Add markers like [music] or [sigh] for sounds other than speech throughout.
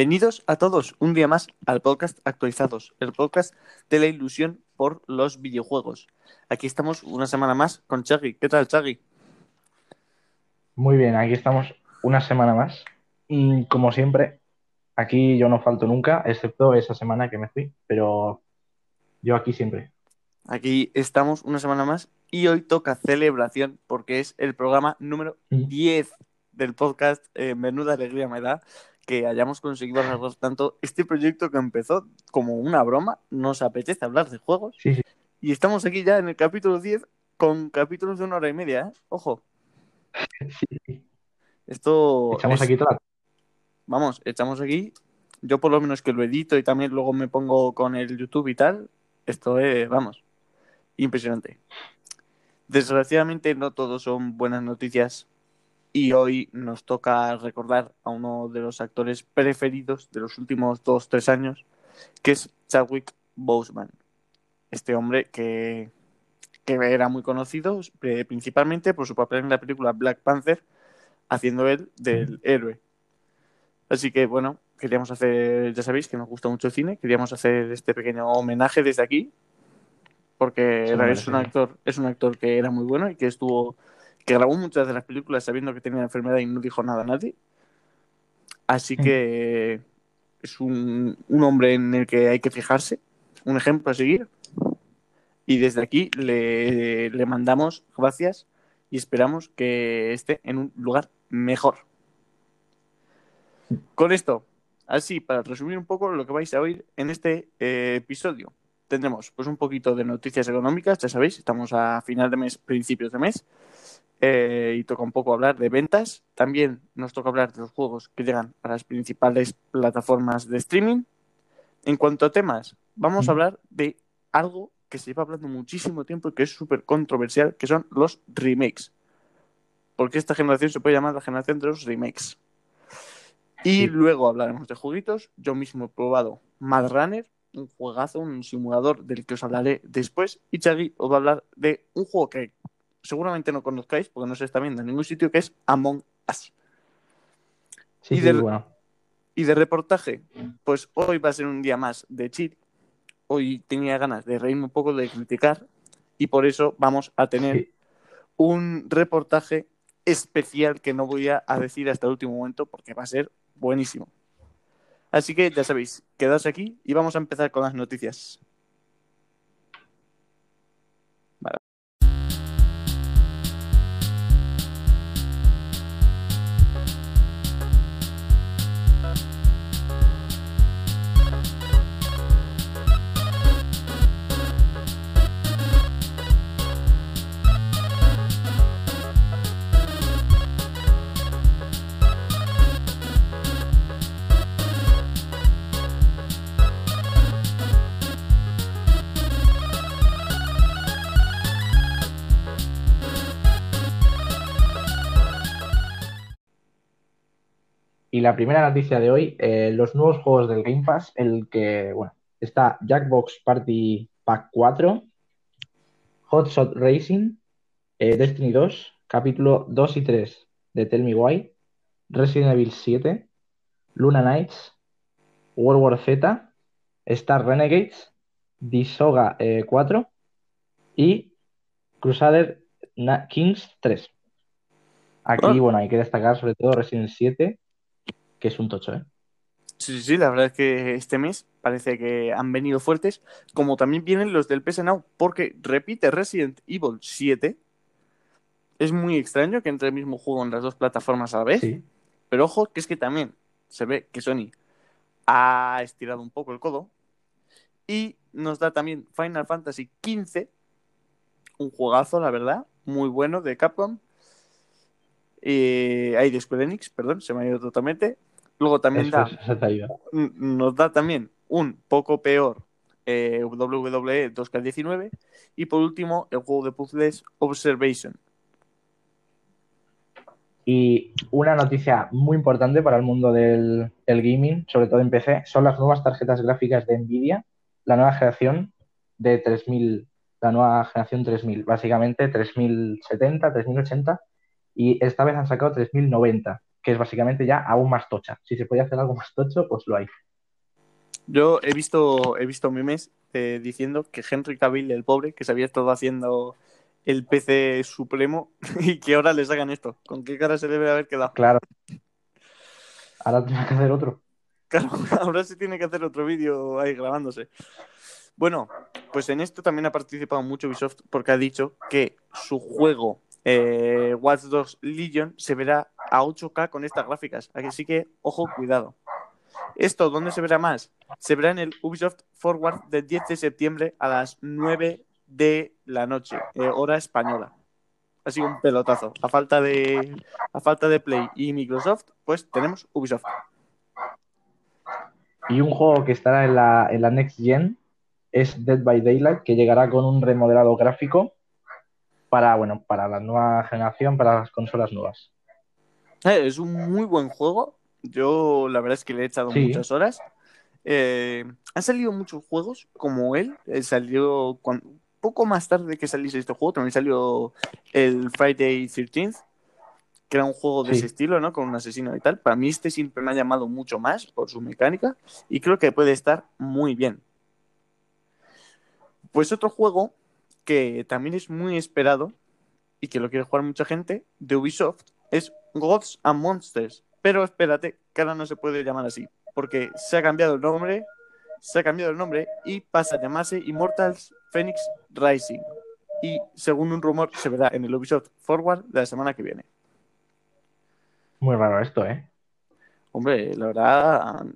Bienvenidos a todos un día más al podcast Actualizados, el podcast de la ilusión por los videojuegos. Aquí estamos una semana más con Chagui. ¿Qué tal, Chagui? Muy bien, aquí estamos una semana más. Y como siempre, aquí yo no falto nunca, excepto esa semana que me fui, pero yo aquí siempre. Aquí estamos una semana más y hoy toca celebración porque es el programa número Mm. 10 del podcast eh, Menuda Alegría Me Da que hayamos conseguido alargar tanto este proyecto que empezó como una broma. Nos apetece hablar de juegos Sí, sí. y estamos aquí ya en el capítulo 10 con capítulos de una hora y media. ¿eh? Ojo, sí. esto Echamos es- aquí toda. Vamos, echamos aquí. Yo por lo menos que lo edito y también luego me pongo con el YouTube y tal. Esto es, vamos, impresionante. Desgraciadamente no todos son buenas noticias y hoy nos toca recordar a uno de los actores preferidos de los últimos dos, tres años, que es Chadwick Boseman. Este hombre que, que era muy conocido eh, principalmente por su papel en la película Black Panther, haciendo él del héroe. Así que bueno, queríamos hacer, ya sabéis que nos gusta mucho el cine, queríamos hacer este pequeño homenaje desde aquí, porque es un actor, es un actor que era muy bueno y que estuvo, que grabó muchas de las películas sabiendo que tenía la enfermedad y no dijo nada a nadie. Así Mm. que es un, un hombre en el que hay que fijarse, un ejemplo a seguir. Y desde aquí le, le mandamos gracias y esperamos que esté en un lugar mejor. Con esto, así para resumir un poco lo que vais a oír en este eh, episodio, tendremos pues un poquito de noticias económicas, ya sabéis, estamos a final de mes, principios de mes, eh, y toca un poco hablar de ventas. También nos toca hablar de los juegos que llegan a las principales plataformas de streaming. En cuanto a temas, vamos a hablar de algo que se lleva hablando muchísimo tiempo y que es súper controversial, que son los remakes. Porque esta generación se puede llamar la generación de los remakes. Y Sí. luego hablaremos de jueguitos. Yo mismo he probado Mad Runner, un juegazo, un simulador del que os hablaré después. Y Chagui os va a hablar de un juego que seguramente no conozcáis porque no se está viendo en ningún sitio, que es Among Us. Sí, Y sí, de- bueno. Y de reportaje, pues hoy va a ser un día más de chill. Hoy tenía ganas de reírme un poco, de criticar, y por eso vamos a tener Sí. un reportaje especial que no voy a, a decir hasta el último momento porque va a ser buenísimo. Así que ya sabéis, quedaos aquí y vamos a empezar con las noticias. Y la primera noticia de hoy, eh, los nuevos juegos del Game Pass, el que, bueno, está Jackbox Party Pack 4, Hot Shot Racing, eh, Destiny 2, capítulo 2 y 3 de Tell Me Why, Resident Evil 7, Luna Knights, World War Z, Star Renegades, Disoga eh, 4 y Crusader Na- Kings 3. Aquí, Ah. bueno, hay que destacar sobre todo Resident 7, que es un tocho, ¿eh? Sí, sí, sí, la verdad es que este mes parece que han venido fuertes, como también vienen los del PS Now, porque repite Resident Evil 7. Es muy extraño que entre el mismo juego en las dos plataformas a la vez. Sí. Pero ojo, que es que también se ve que Sony ha estirado un poco el codo y nos da también Final Fantasy XV, un juegazo, la verdad, muy bueno de Capcom. Eh, hay de Square Enix, perdón, se me ha ido totalmente. Luego también Eso, da, nos da también un poco peor eh, WWE 2K19 y por último el juego de puzzles Observation. Y una noticia muy importante para el mundo del, del gaming, sobre todo en PC, son las nuevas tarjetas gráficas de Nvidia, la nueva generación de 3000, la nueva generación 3000, básicamente 3070, 3080, y esta vez han sacado 3090. Que es básicamente ya aún más tocha. Si se puede hacer algo más tocho, pues lo hay. Yo he visto, he visto memes eh, diciendo que Henry Cavill, el pobre, que se había estado haciendo el PC supremo [laughs] y que ahora les hagan esto. ¿Con qué cara se debe haber quedado? Claro. Ahora tiene que hacer otro. Claro, [laughs] ahora se tiene que hacer otro vídeo ahí grabándose. Bueno, pues en esto también ha participado mucho Ubisoft porque ha dicho que su juego eh, Watch Dogs Legion se verá a 8K con estas gráficas. Así que, ojo, cuidado. ¿Esto dónde se verá más? Se verá en el Ubisoft Forward del 10 de septiembre a las 9 de la noche, eh, hora española. Ha sido un pelotazo. A falta de a falta de Play y Microsoft, pues tenemos Ubisoft. Y un juego que estará en la, en la Next Gen es Dead by Daylight, que llegará con un remodelado gráfico para, bueno, para la nueva generación, para las consolas nuevas. Eh, es un muy buen juego. Yo la verdad es que le he echado Sí. muchas horas. Eh, han salido muchos juegos como él. Eh, salió poco más tarde que saliese este juego. También salió el Friday 13th, que era un juego de Sí. ese estilo, ¿no? Con un asesino y tal. Para mí este siempre me ha llamado mucho más por su mecánica y creo que puede estar muy bien. Pues otro juego que también es muy esperado y que lo quiere jugar mucha gente de Ubisoft es Gods and Monsters. Pero espérate, que ahora no se puede llamar así, porque se ha cambiado el nombre, se ha cambiado el nombre y pasa a llamarse Immortals Phoenix Rising. Y según un rumor, se verá en el Ubisoft Forward de la semana que viene. Muy raro esto, ¿eh? Hombre, la verdad,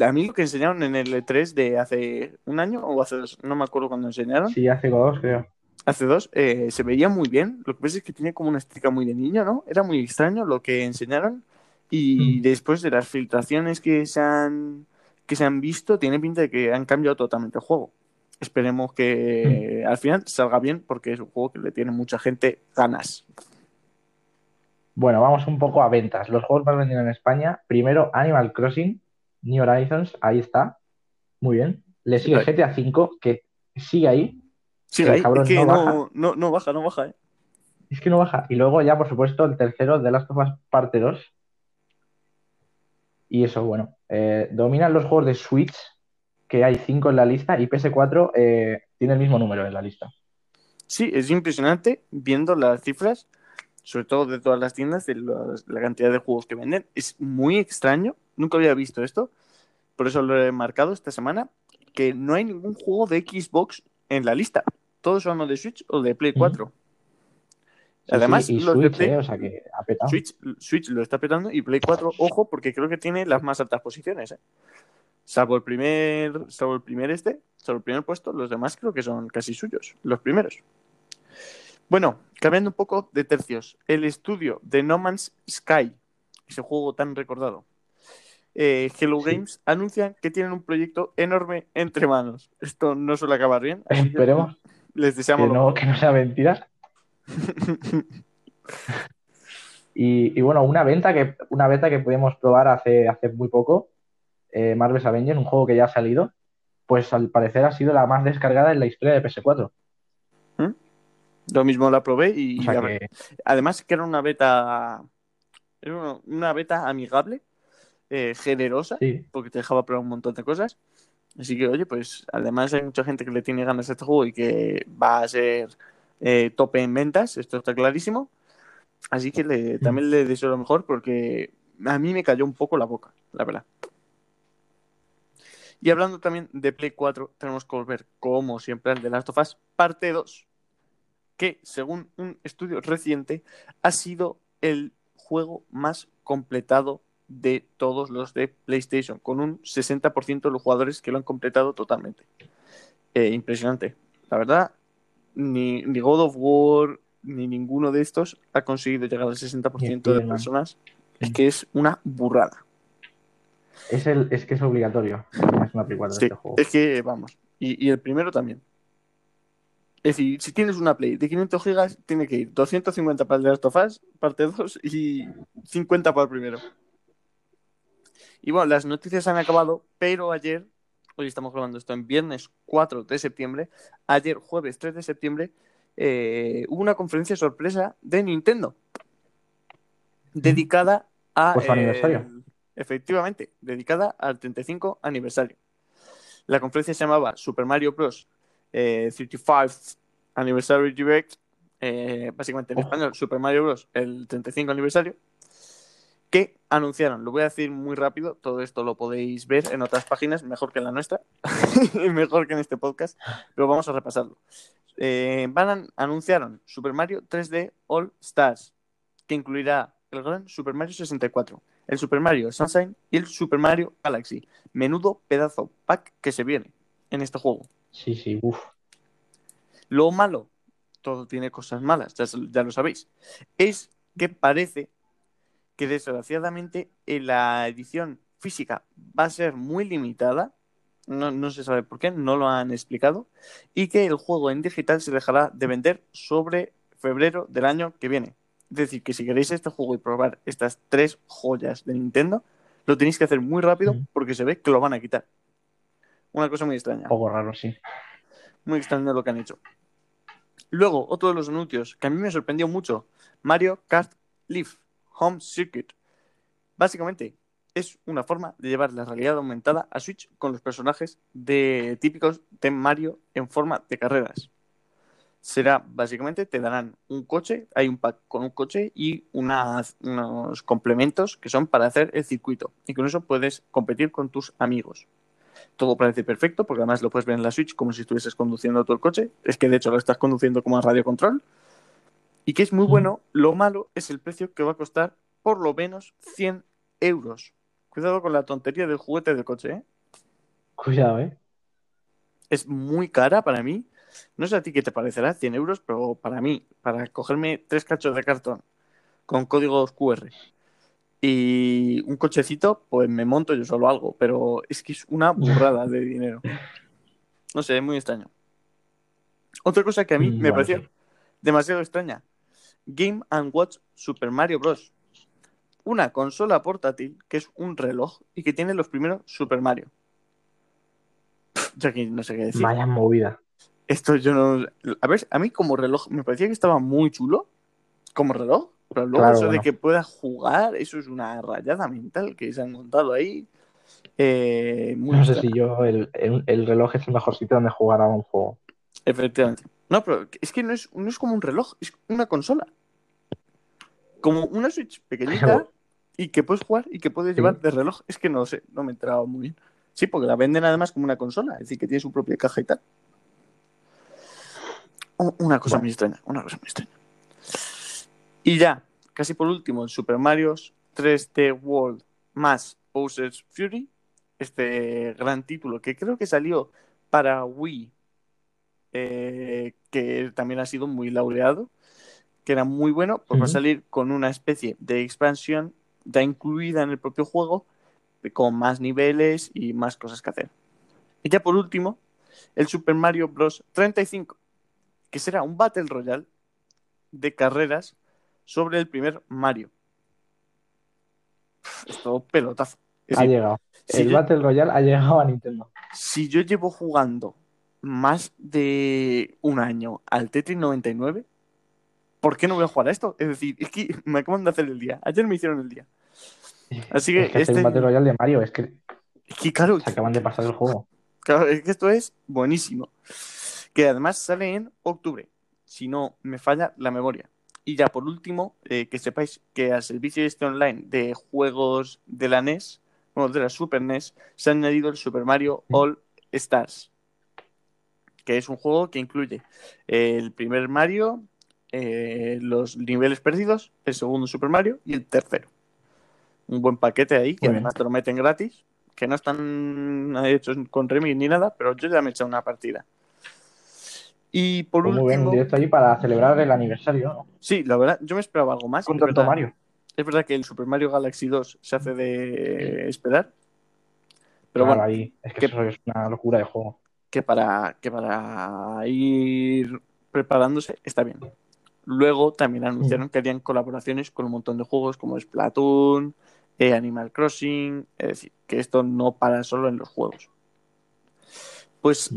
a mí lo que enseñaron en el E3 de hace un año o hace dos, no me acuerdo cuando enseñaron, Sí, hace dos, creo. Hace dos, eh, se veía muy bien. Lo que pasa es que tenía como una estética muy de niño, ¿no? Era muy extraño lo que enseñaron. Y Mm. después de las filtraciones que se han que se han visto, tiene pinta de que han cambiado totalmente el juego. Esperemos que al final salga bien, porque es un juego que le tiene mucha gente ganas. Bueno, vamos un poco a ventas. Los juegos más vendidos en España. Primero, Animal Crossing, New Horizons, ahí está. Muy bien. Le sigue. GTA V, que sigue ahí. Sí, El ahí, cabrón es que no baja. no, no baja, no baja, ¿eh? Es que no baja. Y luego ya, por supuesto, el tercero de Last of Us Parte 2. Y eso, bueno. eh, dominan los juegos de Switch, que hay cinco en la lista, y PS4 eh, tiene el mismo número en la lista. Sí, es impresionante viendo las cifras, sobre todo de todas las tiendas, de la cantidad de juegos que venden. Es muy extraño, nunca había visto esto, por eso lo he marcado esta semana, que no hay ningún juego de Xbox en la lista. Todos son de Switch o de Play 4. Sí, Además, sí, los de Switch, Play- eh, o sea que ha petado. Switch, Switch lo está petando y Play 4, ojo, porque creo que tiene las más altas posiciones. ¿eh? Salvo el primer, salvo el primer este, salvo el primer puesto, los demás creo que son casi suyos, los primeros. Bueno, cambiando un poco de tercios, el estudio de No Man's Sky, ese juego tan recordado, eh, Hello Sí. Games anuncian que tienen un proyecto enorme entre manos. Esto no suele acabar bien. que Esperemos Les que deseamos lo no, que no sea mentira. [laughs] Y, y bueno, una venta que, una beta que pudimos probar hace, hace muy poco, eh, Marvel's Avengers, un juego que ya ha salido, pues al parecer ha sido la más descargada en la historia de PS4. Lo mismo la probé y O sea que, además que era una beta era una, una beta amigable, eh, generosa, sí, porque te dejaba probar un montón de cosas. Así que, oye, pues además hay mucha gente que le tiene ganas a este juego y que va a ser eh, tope en ventas, esto está clarísimo. Así que le- también le deseo lo mejor porque a mí me cayó un poco la boca, la verdad. Y hablando también de Play 4, tenemos que volver, como siempre, al de Last of Us Parte 2, que según un estudio reciente ha sido el juego más completado de todos los de PlayStation, con un 60% de los jugadores que lo han completado totalmente. Eh, impresionante. La verdad, ni, ni God of War ni ninguno de estos ha conseguido llegar al 60% de personas. Es que es una burrada. es, el, es que es obligatorio. Es una Play 4 Sí, este juego. es que vamos. Y, y el primero también. Es decir, si tienes una Play de 500 gigas, tiene que ir 250 para el de Last of Us, parte 2, y 50 para el primero. Y bueno, las noticias han acabado, pero ayer, hoy estamos grabando esto en viernes 4 de septiembre, ayer jueves 3 de septiembre, eh, hubo una conferencia sorpresa de Nintendo dedicada a, Pues aniversario. el- efectivamente, dedicada al 35 aniversario. La conferencia se llamaba Super Mario Bros. eh, 35th Anniversary Direct, eh, básicamente en Ojo. español, Super Mario Bros. el 35 aniversario, que anunciaron, lo voy a decir muy rápido, todo esto lo podéis ver en otras páginas, mejor que en la nuestra, [laughs] mejor que en este podcast, pero vamos a repasarlo. Eh, van a- anunciaron Super Mario 3D All Stars, que incluirá el gran Super Mario 64, el Super Mario Sunshine y el Super Mario Galaxy. Menudo pedazo pack que se viene en este juego. Sí, sí, uff. Lo malo, todo tiene cosas malas, ya, ya lo sabéis, es que parece que desgraciadamente en la edición física va a ser muy limitada, no, no se sabe por qué, no lo han explicado, y que el juego en digital se dejará de vender sobre febrero del año que viene. Es decir, que si queréis este juego y probar estas tres joyas de Nintendo, lo tenéis que hacer muy rápido porque se ve que lo van a quitar. Una cosa muy extraña. Un poco raro, sí. Muy extraño lo que han hecho. Luego, otro de los anuncios que a mí me sorprendió mucho, Mario Kart Live Home Circuit. Básicamente, es una forma de llevar la realidad aumentada a Switch con los personajes de, típicos de Mario en forma de carreras. Será, básicamente, te darán un coche, hay un pack con un coche y unas- unos complementos que son para hacer el circuito. Y con eso puedes competir con tus amigos todo parece perfecto, porque además lo puedes ver en la Switch como si estuvieses conduciendo todo el coche. Es que de hecho lo estás conduciendo como a radio control. Y que es muy Mm. bueno. Lo malo es el precio que va a costar por lo menos 100 euros. Cuidado con la tontería del juguete del coche, ¿eh? Cuidado, ¿eh? Es muy cara para mí. No sé a ti qué te parecerá 100 euros, pero para mí, para cogerme tres cachos de cartón con códigos QR y un cochecito, pues me monto yo solo algo, pero es que es una [laughs] burrada de dinero. No sé, es muy extraño. Otra cosa que a mí Mm, me pareció demasiado extraña. Game and Watch Super Mario Bros. Una consola portátil que es un reloj y que tiene los primeros Super Mario. Pff, Yo aquí no sé qué decir. Vaya movida. Esto yo no. A ver, a mí como reloj me parecía que estaba muy chulo. Como reloj. Pero luego Claro, eso de que pueda jugar, eso es una rayada mental que se han montado ahí. Eh, muy No sé si yo, el, el- el reloj es el mejor sitio donde jugar a un juego. Efectivamente. No, pero es que no es, no es como un reloj, es una consola. Como una Switch pequeñita y que puedes jugar y que puedes llevar de reloj. Es que no sé, no me he enterado muy bien. Sí, porque la venden además como una consola, es decir, que tiene su propia caja y tal. Una cosa Bueno. muy extraña, una cosa muy extraña. Y ya, casi por último, el Super Mario 3D World más Bowser's Fury, este gran título que creo que salió para Wii, eh, que también ha sido muy laureado, que era muy bueno, pues va a salir con una especie de expansión ya incluida en el propio juego, con más niveles y más cosas que hacer. Y ya por último, el Super Mario Bros. 35, que será un Battle Royale de carreras sobre el primer Mario. Es todo pelotazo. Es Ha decir, llegado. si el yo- Battle Royale ha llegado a Nintendo. si yo llevo jugando más de un año al Tetris 99, ¿por qué no voy a jugar a esto? Es decir, es que [laughs] me acaban de hacer el día. Ayer me hicieron el día. Así que es que es este- el Battle Royale de Mario, es que Es que claro, se acaban de pasar el juego. claro, es que esto es buenísimo. Que además sale en octubre, si no me falla la memoria. Y ya por último, eh, que sepáis que al servicio este online de juegos de la NES, bueno, de la Super NES, se ha añadido el Super Mario All Stars, que es un juego que incluye el primer Mario, eh, los niveles perdidos, el segundo Super Mario y el tercero. Un buen paquete ahí, que Muy bien. además te lo meten gratis, que no están hechos con remix ni nada, pero yo ya me he echado una partida. Y por Pues muy último, directo allí para celebrar el aniversario, ¿no? sí, la verdad, yo me esperaba algo más. Con es tanto verdad. Mario. Es verdad que el Super Mario Galaxy 2 se hace de esperar. Pero Claro, bueno, ahí es que que- eso es una locura de juego. que para, que para ir preparándose está bien. Luego también anunciaron que harían colaboraciones con un montón de juegos como Splatoon, eh, Animal Crossing, es decir, que esto no para solo en los juegos. Pues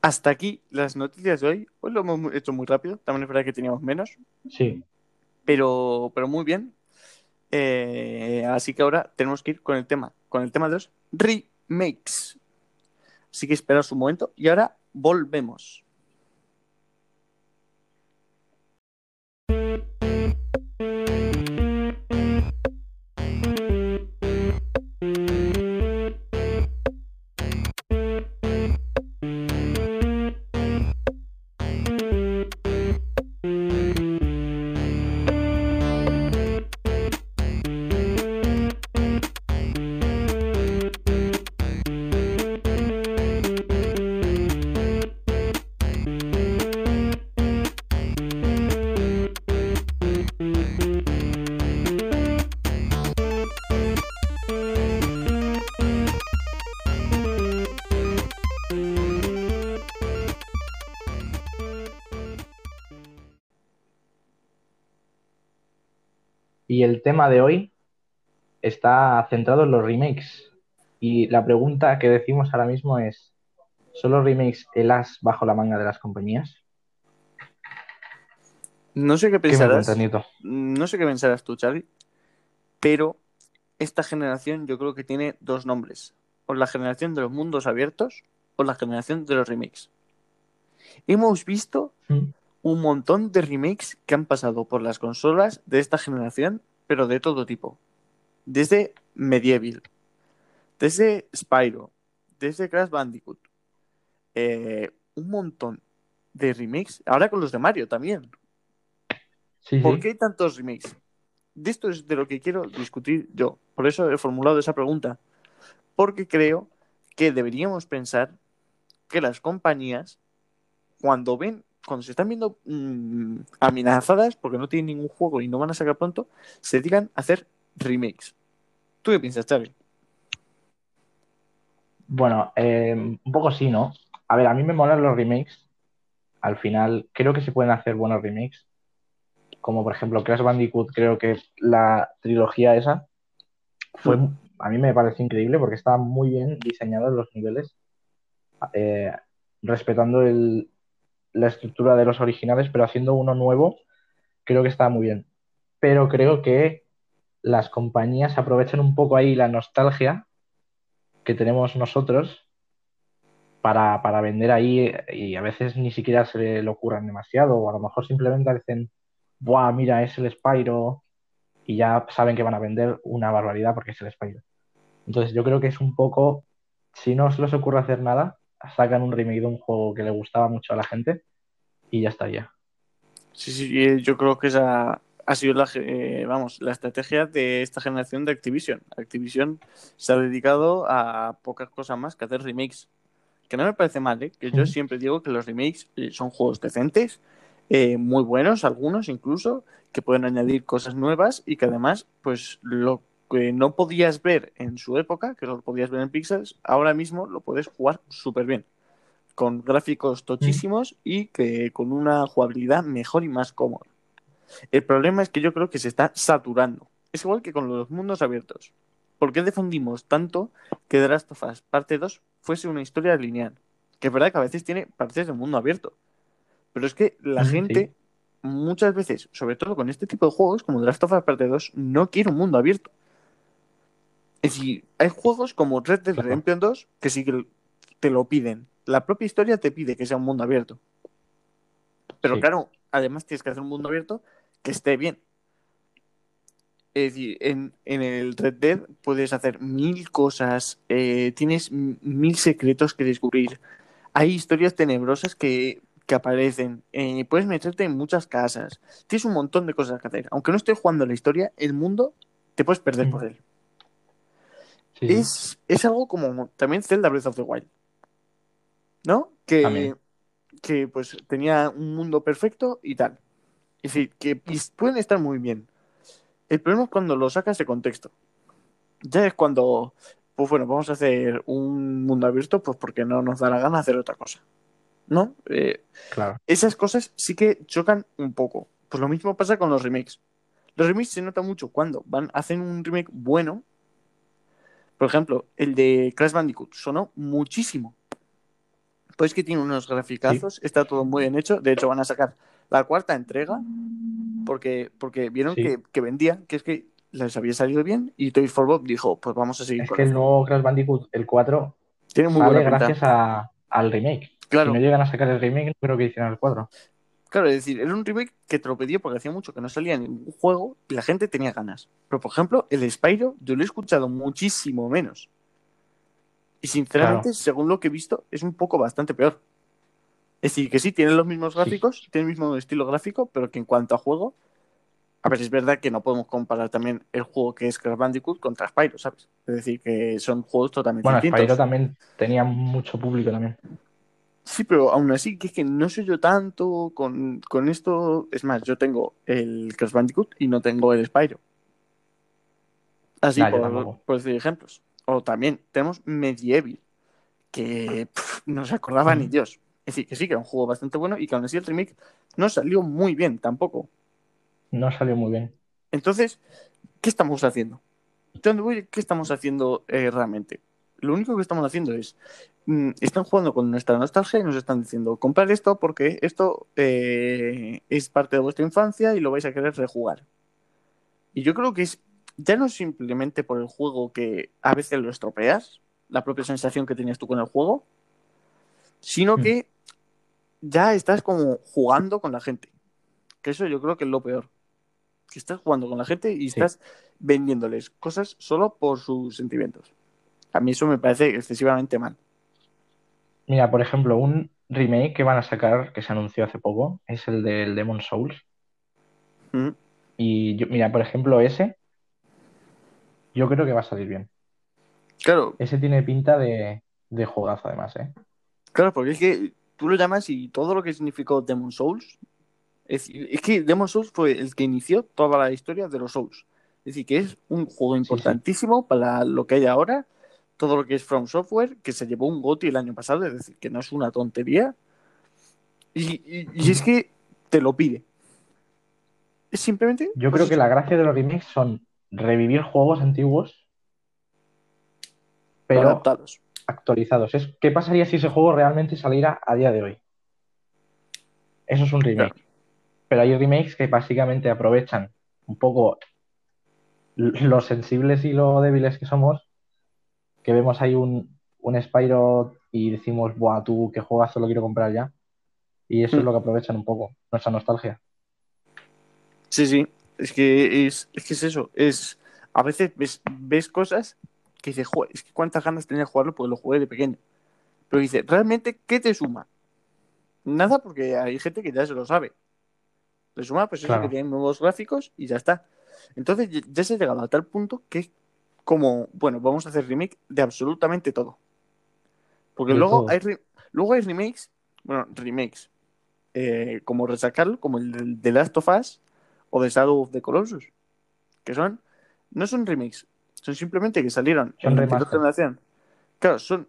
hasta aquí las noticias de hoy. Hoy lo hemos hecho muy rápido, también es verdad que teníamos menos, Sí, pero, pero muy bien. Eh, así que ahora tenemos que ir con el tema, con el tema de los remakes. Así que esperaos un momento y ahora volvemos. Y el tema de hoy está centrado en los remakes. Y la pregunta que decimos ahora mismo es, ¿son los remakes el as bajo la manga de las compañías? No sé qué ¿Qué me pensarás. cuentas? No sé qué pensarás tú, Charlie, pero esta generación yo creo que tiene dos nombres. O la generación de los mundos abiertos o la generación de los remakes. Hemos visto Mm. un montón de remakes que han pasado por las consolas de esta generación, pero de todo tipo. Desde Medieval, desde Spyro, desde Crash Bandicoot. Eh, un montón de remakes. Ahora con los de Mario también. Sí, ¿Por sí. qué hay tantos remakes? De esto es de lo que quiero discutir yo. Por eso he formulado esa pregunta. Porque creo que deberíamos pensar que las compañías, cuando ven, cuando se están viendo mm, amenazadas porque no tienen ningún juego y no van a sacar pronto, se dedican a hacer remakes. ¿Tú qué piensas, Xavi? Bueno, eh, un poco sí, ¿no? A ver, a mí me molan los remakes. Al final, creo que se pueden hacer buenos remakes. Como por ejemplo Crash Bandicoot, creo que la trilogía esa fue, Mm. a mí me parece increíble porque estaban muy bien diseñados los niveles, eh, respetando el- la estructura de los originales, pero haciendo uno nuevo, creo que está muy bien. Pero creo que las compañías aprovechan un poco ahí la nostalgia que tenemos nosotros para, para vender ahí y a veces ni siquiera se lo ocurran demasiado o a lo mejor simplemente dicen, ¡buah, mira, es el Spyro! y ya saben que van a vender una barbaridad porque es el Spyro. Entonces yo creo que es un poco, si no se les ocurre hacer nada, sacan un remake de un juego que le gustaba mucho a la gente y ya estaría. Sí, sí, eh, yo creo que esa ha sido la, eh, vamos, la estrategia de esta generación de Activision. Activision se ha dedicado a pocas cosas más que hacer remakes. Que no me parece mal, ¿eh? que yo siempre digo que los remakes eh, son juegos decentes, eh, muy buenos, algunos incluso, que pueden añadir cosas nuevas y que además, pues lo que no podías ver en su época, que lo podías ver en Pixels, ahora mismo lo puedes jugar súper bien. Con gráficos tochísimos y que con una jugabilidad mejor y más cómoda. El problema es que yo creo que se está saturando. Es igual que con los mundos abiertos. ¿Por qué defendimos tanto que The Last of Us parte 2 fuese una historia lineal? Que es verdad que a veces tiene partes de mundo abierto. Pero es que la Ujú, gente, sí. muchas veces, sobre todo con este tipo de juegos, como The Last of Us parte 2, no quiere un mundo abierto. Es decir, hay juegos como Red Dead. Redemption 2 que sí que te lo piden. La propia historia te pide que sea un mundo abierto. Pero Sí. claro, además tienes que hacer un mundo abierto que esté bien. Es decir, en, en el Red Dead puedes hacer mil cosas, eh, tienes mil secretos que descubrir, hay historias tenebrosas que, que aparecen, eh, puedes meterte en muchas casas, tienes un montón de cosas que hacer. Aunque no estés jugando la historia, el mundo te puedes perder Mm. por él. Sí. Es, es algo como también Zelda Breath of the Wild, ¿no? Que, También. que pues tenía un mundo perfecto y tal. Es decir, que pueden estar muy bien. El problema es cuando lo sacas de contexto. Ya es cuando, pues bueno, vamos a hacer un mundo abierto, pues porque no nos da la gana hacer otra cosa. ¿No? Eh, Claro. esas cosas sí que chocan un poco. Pues lo mismo pasa con los remakes. Los remakes se nota mucho cuando van, hacen un remake bueno. Por ejemplo, el de Crash Bandicoot sonó muchísimo. Pues que tiene unos graficazos, está todo muy bien hecho. De hecho, van a sacar la cuarta entrega porque, porque vieron Sí. que, que vendía, que es que les había salido bien y Toys for Bob dijo, pues vamos a seguir Es con que el nuevo Crash Bandicoot, el 4, Tiene muy sale buena gracias a- al remake. Claro, Si no llegan a sacar el remake, no creo que hicieran el 4. Claro, es decir, era un remake que te lo pedía porque hacía mucho que no salía ningún juego y la gente tenía ganas. Pero, por ejemplo, el Spyro yo lo he escuchado muchísimo menos. Y sinceramente, Claro. según lo que he visto, es un poco bastante peor. Es decir, que sí, tiene los mismos Sí. gráficos, tiene el mismo estilo gráfico, pero que en cuanto a juego, a ver, es verdad que no podemos comparar también el juego que es Crash Bandicoot contra Spyro, ¿sabes? Es decir, que son juegos totalmente Bueno, distintos. Spyro también tenía mucho público también. Sí, pero aún así, que es que no soy yo tanto con, con esto. Es más, yo tengo el Crash Bandicoot y no tengo el Spyro. Así Nah, por, por decir ejemplos. O también tenemos Medieval, que pff, no se acordaba ni. Dios. Es decir, que sí, que era un juego bastante bueno y que aún así el remake no salió muy bien tampoco. No salió muy bien. Entonces, ¿qué estamos haciendo? ¿Dónde voy? ¿Qué estamos haciendo eh, realmente? Lo único que estamos haciendo es, mm, están jugando con nuestra nostalgia y nos están diciendo, comprar esto porque esto eh, es parte de vuestra infancia y lo vais a querer rejugar. Y yo creo que es, ya no simplemente por el juego que a veces lo estropeas, la propia sensación que tenías tú con el juego, sino Mm. que ya estás como jugando con la gente. Que eso yo creo que es lo peor. Que estás jugando con la gente y Sí. estás vendiéndoles cosas solo por sus sentimientos. A mí eso me parece excesivamente mal. Mira, por ejemplo, un remake que van a sacar, que se anunció hace poco, es el del Demon Souls. ¿Mm? Y yo, mira, por ejemplo, ese, yo creo que va a salir bien. Claro, Ese tiene pinta de, de juegazo, además, ¿eh? claro, porque es que tú lo llamas y todo lo que significó Demon Souls. Es, es que Demon Souls fue el que inició toda la historia de los Souls. Es decir, que es un juego sí. importantísimo para lo que hay ahora, todo lo que es From Software, que se llevó un GOTY el año pasado, es decir, que no es una tontería. Y, y- y es que te lo pide. Es simplemente. Yo pues creo que eso. la gracia de los remakes son revivir juegos antiguos, pero adaptados. actualizados. Es, ¿qué pasaría si ese juego realmente saliera a día de hoy? Eso es un remake. Pero hay remakes que básicamente aprovechan un poco l- lo sensibles y lo débiles que somos, que vemos ahí un, un Spyro y decimos, buah, tú qué juegazo lo quiero comprar ya. Y eso es Mm. lo que aprovechan un poco, nuestra nostalgia. Sí, sí. Es que es, es que es eso. Es, a veces ves, ves cosas que dices, "Joder, es que cuántas ganas tenía de jugarlo porque lo jugué de pequeño. Pero dice, ¿realmente qué te suma? Nada, porque hay gente que ya se lo sabe. Le suma, pues eso, Claro. que tiene nuevos gráficos y ya está. Entonces ya- se ha llegado a tal punto que como, bueno, vamos a hacer remake de absolutamente todo. Porque De luego todo. hay, re- luego hay remakes, bueno, remakes, eh, como resacarlo, como el de Last of Us o de Shadow of the Colossus, que son, no son remakes, son simplemente que salieron Son en la anterior generación. Claro, son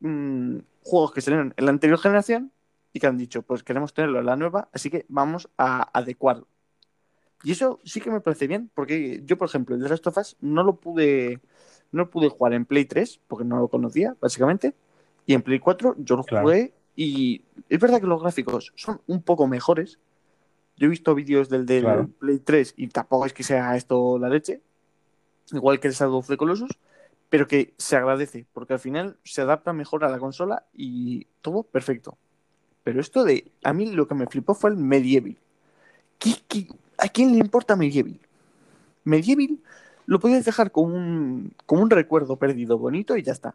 mm, juegos que salieron en la anterior generación y que han dicho, pues queremos tenerlo en la nueva, así que vamos a adecuarlo. Y eso sí que me parece bien, porque yo, por ejemplo, el The Last of Us no lo pude, no lo pude jugar en Play 3, porque no lo conocía, básicamente, y en Play 4 yo lo Claro. jugué y es verdad que los gráficos son un poco mejores. Yo he visto vídeos del, del Claro. Play 3 y tampoco es que sea esto la leche, igual que el Shadow of the Colossus, pero que se agradece, porque al final se adapta mejor a la consola y todo perfecto. Pero esto de, a mí lo que me flipó fue el Medieval. ¿Qué- qué- a quién le importa Medieval? Medieval lo podías dejar como un, como un recuerdo perdido bonito y ya está.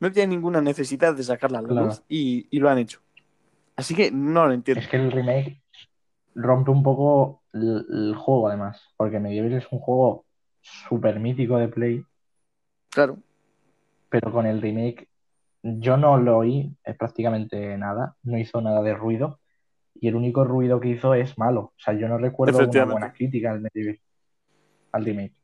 No tiene ninguna necesidad de sacarla a la Claro. luz y, y lo han hecho. Así que no lo entiendo. Es que el remake rompe un poco el, el juego, además, porque Medieval es un juego súper mítico de Play, Claro. pero con el remake yo no lo oí eh, prácticamente nada, no hizo nada de ruido, y el único ruido que hizo es malo. O sea, yo no recuerdo una buena crítica al Medieval, al remake.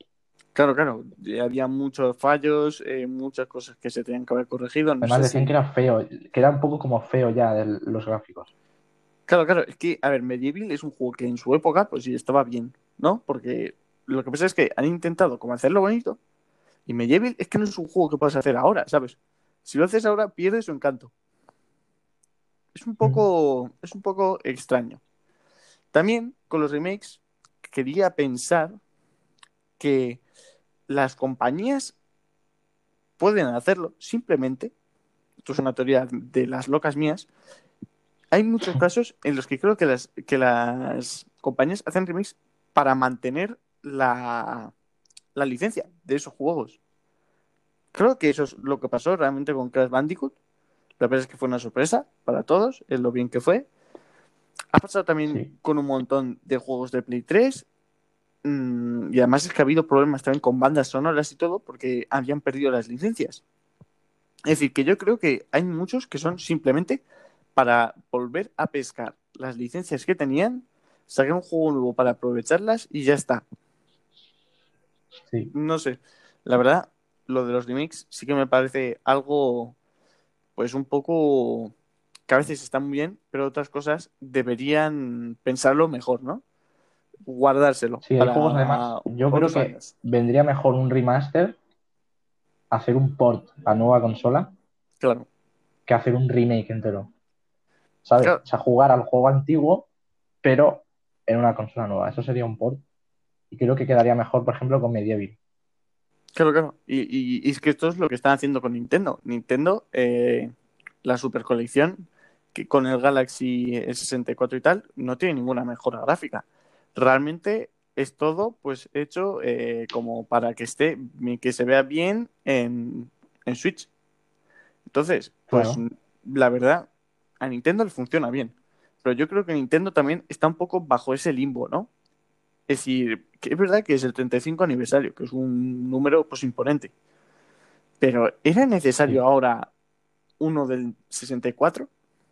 Claro, claro. Había muchos fallos, eh, muchas cosas que se tenían que haber corregido. No Además decían si- que era feo, que era un poco como feo ya los gráficos. Claro, claro, es que, a ver, Medieval es un juego que en su época, pues sí, estaba bien, ¿no? Porque lo que pasa es que han intentado como hacerlo bonito, y Medieval es que no es un juego que puedas hacer ahora, ¿sabes? Si lo haces ahora, pierde su encanto. Es un poco, es un poco extraño. También, con los remakes, quería pensar que las compañías pueden hacerlo simplemente. Esto es una teoría de las locas mías. Hay muchos [laughs] casos en los que creo que las, que las compañías hacen remix para mantener la, la licencia de esos juegos. Creo que eso es lo que pasó realmente con Crash Bandicoot. La verdad es que fue una sorpresa para todos, es lo bien que fue. Ha pasado también Sí. con un montón de juegos de Play 3. mm, y además es que ha habido problemas también con bandas sonoras y todo porque habían perdido las licencias. Es decir, que yo creo que hay muchos que son simplemente para volver a pescar las licencias que tenían, sacar un juego nuevo para aprovecharlas y ya está. Sí. No sé, la verdad, lo de los remakes sí que me parece algo, pues un poco, que a veces está muy bien, pero otras cosas deberían pensarlo mejor, ¿no? Guardárselo. Sí, hay para juegos además. Yo creo que años. vendría mejor un remaster, hacer un port a nueva consola, Claro, que hacer un remake entero. ¿Sabes? Claro. O sea, jugar al juego antiguo, pero en una consola nueva. Eso sería un port. Y creo que quedaría mejor, por ejemplo, con Medieval. Claro, claro. Y, y- y es que esto es lo que están haciendo con Nintendo. Nintendo, eh, la super colección, que con el Galaxy S64 y tal, no tiene ninguna mejora gráfica. Realmente es todo pues hecho eh, como para que esté, que se vea bien en, en Switch. Entonces, pues Claro. la verdad, a Nintendo le funciona bien. Pero yo creo que Nintendo también está un poco bajo ese limbo, ¿no? Es decir, que es verdad que es el 35 aniversario, que es un número pues imponente. Pero ¿era necesario Sí. ahora uno del 64?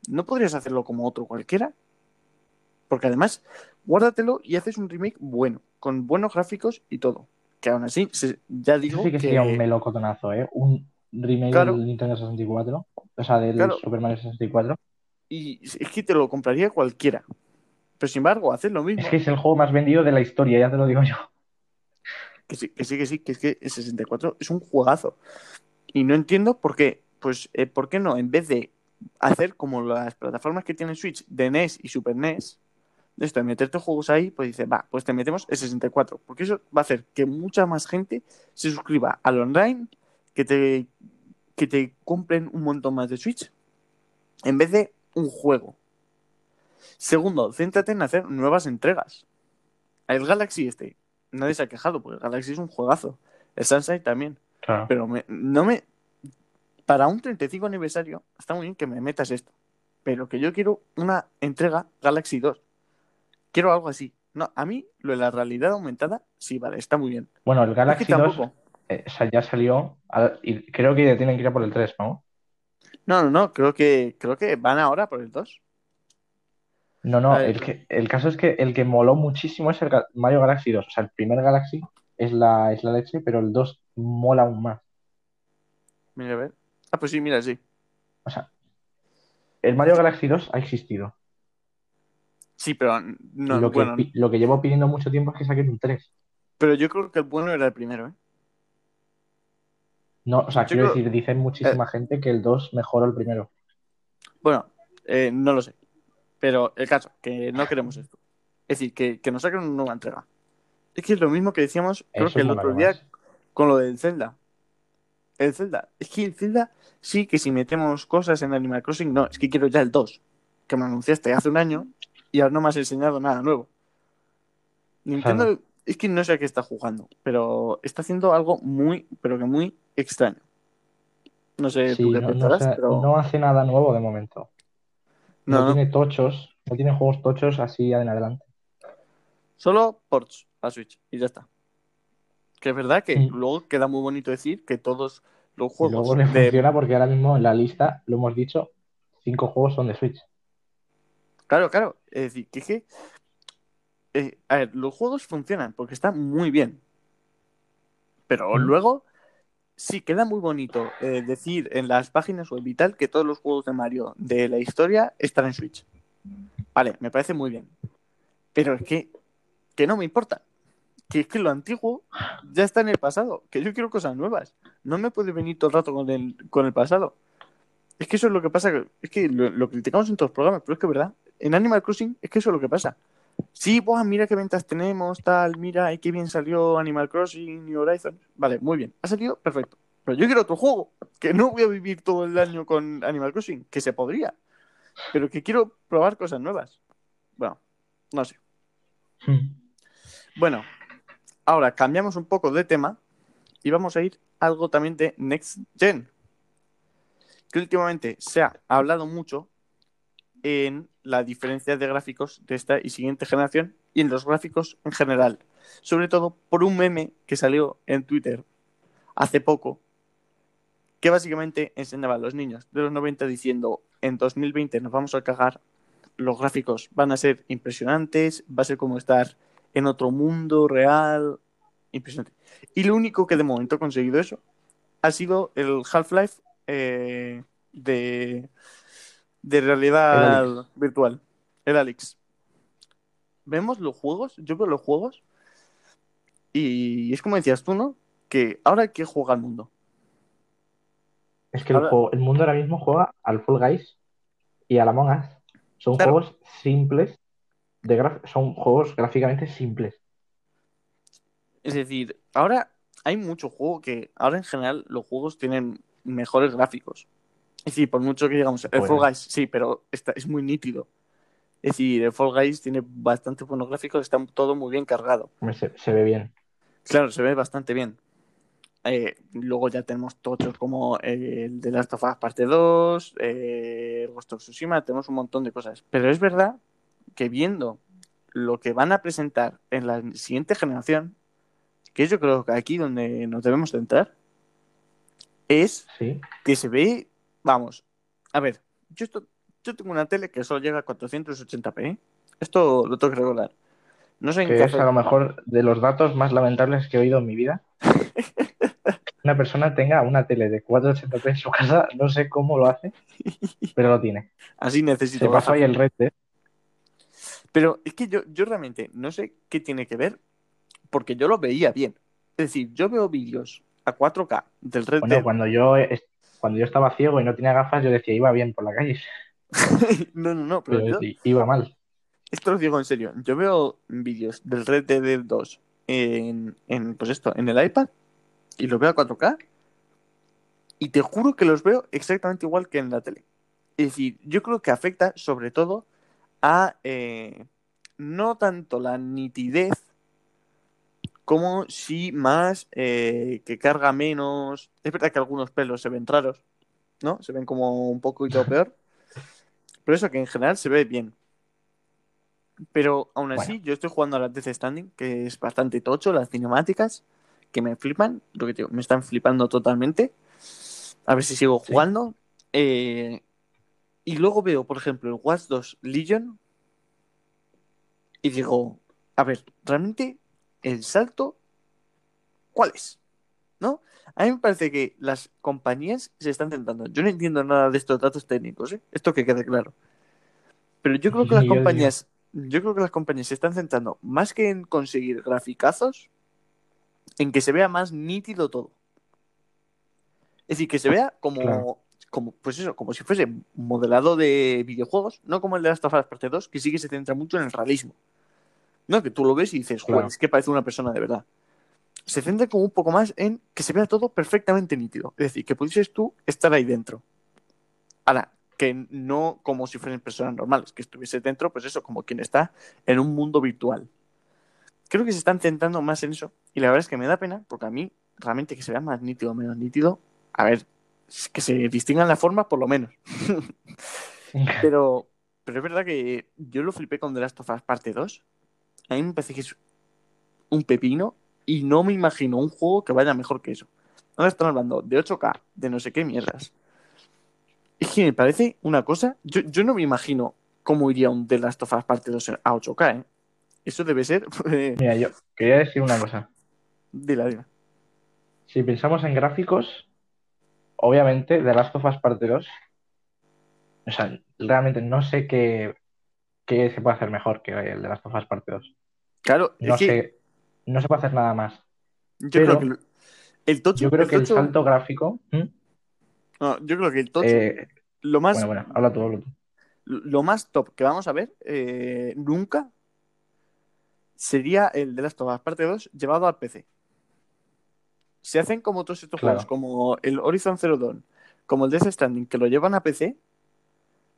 ¿No podrías hacerlo como otro cualquiera? Porque además, guárdatelo y haces un remake bueno, con buenos gráficos y todo. Que aún así, se- ya Eso digo sí que que... sería un melocotonazo, ¿eh? Un remake Claro. del Nintendo 64. O sea, del Claro. Super Mario 64. Y es que te lo compraría cualquiera. Pero sin embargo, haces lo mismo. Es que es el juego más vendido de la historia, ya te lo digo yo. Que sí, que sí, que sí, que es que el 64 es un juegazo. Y no entiendo por qué. Pues, eh, ¿por qué no? En vez de hacer como las plataformas que tienen Switch de NES y Super NES, de esto, de meterte juegos ahí, pues dice, va, pues te metemos el 64. Porque eso va a hacer que mucha más gente se suscriba al online, que te, que te compren un montón más de Switch, en vez de un juego. Segundo, céntrate en hacer nuevas entregas. El Galaxy este, nadie se ha quejado, porque el Galaxy es un juegazo. El Sunshine también. Claro. Pero me- no me. Para un 35 aniversario, está muy bien que me metas esto. Pero que yo quiero una entrega Galaxy 2. Quiero algo así. No, a mí lo de la realidad aumentada, sí, vale, está muy bien. Bueno, el Es que Galaxy 2 tampoco. eh, o sea, ya salió al- y creo que tienen que ir a por el 3, ¿no? No, no, no, creo que, creo que van ahora por el 2. No, no, el, que, el caso es que el que moló muchísimo es el Mario Galaxy 2. O sea, el primer Galaxy es la, es la leche, pero el 2 mola aún más. Mira, a ver. Ah, pues sí, mira, sí. O sea, el Mario Galaxy 2 ha existido. Sí, pero no, lo, que, bueno, pi- lo que llevo pidiendo mucho tiempo es que saquen un 3. pero yo creo que el bueno era el primero, ¿eh? No, o sea, Yo quiero creo- decir, dicen muchísima gente que el 2 mejoró el primero. Bueno, eh, no lo sé. Pero el caso, que no queremos esto. Es decir, que, que nos saquen una nueva entrega. Es que es lo mismo que decíamos, creo Eso que el otro día más. con lo del Zelda. El Zelda. Es que el Zelda, sí que si metemos cosas en Animal Crossing, no, es que quiero ya el 2. Que me anunciaste hace un año y ahora no me has enseñado nada nuevo. Nintendo, es que no sé a qué está jugando, pero está haciendo algo muy, pero que muy extraño. No sé Sí, tú qué no, no pensarás, sé- pero. no hace nada nuevo de momento. No, no, no. tiene tochos, no tiene juegos tochos así en adelante. Solo ports a Switch y ya está. Que es verdad que luego queda muy bonito decir que todos los Y juegos luego le de... funciona porque ahora mismo en la lista, lo hemos dicho, cinco juegos son de Switch. Claro, claro. Es decir, que es que... eh, a ver, los juegos funcionan porque están muy bien. Pero Mm. luego sí queda muy bonito eh, decir en las páginas web y tal que todos los juegos de Mario de la historia están en Switch. Vale, me parece muy bien. Pero es que, que no me importa. Que es que lo antiguo ya está en el pasado. Que yo quiero cosas nuevas. No me puede venir todo el rato con el, con el pasado. Es que eso es lo que pasa. Es que lo, lo criticamos en todos los programas, pero es que verdad. En Animal Crossing es que eso es lo que pasa. Sí, mira qué ventas tenemos, tal, mira, qué bien salió Animal Crossing, New Horizons. Vale, muy bien. Ha salido perfecto. Pero yo quiero otro juego, que no voy a vivir todo el año con Animal Crossing, que se podría, pero que quiero probar cosas nuevas. Bueno, no sé. Hmm. Bueno, ahora cambiamos un poco de tema y vamos a ir a algo también de Next Gen. Que últimamente se ha hablado mucho en la diferencia de gráficos de esta y siguiente generación y en los gráficos en general. Sobre todo por un meme que salió en Twitter hace poco, que básicamente enseñaba a los niños de los 90 diciendo en 2020 nos vamos a cagar, los gráficos van a ser impresionantes, va a ser como estar en otro mundo real, impresionante. Y lo único que de momento ha conseguido eso ha sido el Half-Life eh, de, de realidad virtual, el Alex. Vemos los juegos, yo veo los juegos y es como decías tú, ¿no? Que ahora que juega al mundo. Es que el, juego- el mundo ahora mismo juega al Fall Guys y al Among Us. Son Claro. juegos simples, de graf- son juegos gráficamente simples. Es decir, ahora hay mucho juego que ahora en general los juegos tienen mejores gráficos. Decir, por mucho que digamos, el Pues- Fall Guys sí, pero está, es muy nítido. Es decir, el Fall Guys tiene bastante buenos gráficos, está todo muy bien cargado. Se, se ve bien. Claro, se ve bastante bien. Eh, luego ya tenemos tochos como eh, el de Last of Us Parte 2, eh, Ghost of Tsushima, tenemos un montón de cosas. Pero es verdad que viendo lo que van a presentar en la siguiente generación, que yo creo que aquí donde nos debemos centrar, es Sí. que se ve, vamos, a ver, yo, esto- yo tengo una tele que solo llega a 480p, ¿eh? esto lo tengo que regular. No sé en Que qué es a lo mejor de los datos más lamentables que he oído en mi vida. [laughs] Una persona tenga una tele de 480p en su casa, no sé cómo lo hace, pero lo tiene. así necesito Se pasó ahí el red Dead. Pero es que yo, yo realmente no sé qué tiene que ver, porque yo lo veía bien. Es decir, yo veo vídeos a 4K del Red Bueno, Dead. cuando yo, cuando yo estaba ciego y no tenía gafas, yo decía, iba bien por la calle, [laughs] no, no, no, pero pero yo, iba mal. esto lo digo en serio. Yo veo vídeos del Red Dead 2 en, en, pues esto, en el iPad y los veo a 4K y te juro que los veo exactamente igual que en la tele. Es decir, yo creo que afecta sobre todo a eh, no tanto la nitidez como si más eh, que carga menos. Es verdad que algunos pelos se ven raros, ¿no? Se ven como un poquito [laughs] peor. Pero eso que en general se ve bien. Pero aún así, yo estoy jugando a la Death Standing, que es bastante tocho, las cinemáticas, que me flipan, lo que digo, me están flipando totalmente. A ver si sigo Sí. jugando. Eh, y luego veo, por ejemplo, el Watch 2 Legion y digo, a ver, realmente el salto, ¿cuál es? ¿No? A mí me parece que las compañías se están centrando. Yo no entiendo nada de estos datos técnicos, ¿eh? Esto que quede claro. Pero yo creo que las [laughs] compañías, yo creo que las compañías se están centrando más que en conseguir graficazos, en que se vea más nítido todo. Es decir, que se vea como, Claro. como pues eso, como si fuese modelado de videojuegos, no como el de Last of Us Parte 2, que sí que se centra mucho en el realismo. No, que tú lo ves y dices, joder, Claro. es que parece una persona de verdad. Se centra como un poco más en que se vea todo perfectamente nítido. Es decir, que pudieses tú estar ahí dentro. Ahora, que no como si fuesen personas normales, que estuviese dentro, pues eso, como quien está en un mundo virtual. Creo que se están centrando más en eso. Y la verdad es que me da pena, porque a mí, realmente que se vea más nítido o menos nítido, a ver, que se distingan las formas por lo menos. [laughs] [laughs] Pero, pero es verdad que yo lo flipé con The Last of Us Parte 2. A mí me parece que es un pepino y no me imagino un juego que vaya mejor que eso. Ahora están hablando de 8K, de no sé qué mierdas. Es que me parece una cosa. Yo, yo no me imagino cómo iría un The Last of Us Parte 2 a 8K, ¿eh? Eso debe ser. [laughs] Mira, yo quería decir una cosa. dila, dila. Si pensamos en gráficos, obviamente The Last of Us Parte 2, o sea, realmente no sé qué, qué se puede hacer mejor que el The Last of Us Parte 2. Claro, No que sé, no se puede hacer nada más. yo pero creo que el, el tocho. Yo creo el que el salto gráfico. No, yo creo que el tocho, Eh, lo más bueno, bueno, habla tú, habla tú. lo más top que vamos a ver eh, nunca sería el de las tomas parte 2 llevado al PC. Se hacen como todos estos Claro. juegos, como el Horizon Zero Dawn, como el Death Stranding, que lo llevan a PC,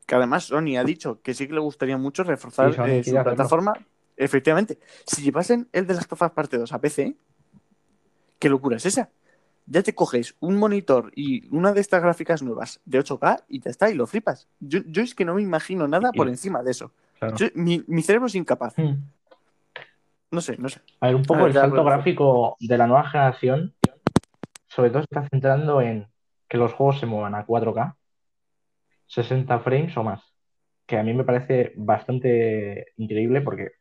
que además Sony ha dicho que sí que le gustaría mucho reforzar Sí, eh, su hacerlo. plataforma. Efectivamente, si llevasen el de las tofas parte 2 a PC, ¿qué locura es esa? Ya te coges un monitor y una de estas gráficas nuevas de 8K y ya está, y lo flipas. Yo, yo es que no me imagino nada por encima de eso. Claro. Yo- mi, mi cerebro es incapaz. Hmm. No sé, no sé. A ver, un poco ver, el salto gráfico de la nueva generación, sobre todo se está centrando en que los juegos se muevan a 4K, 60 frames o más, que a mí me parece bastante increíble porque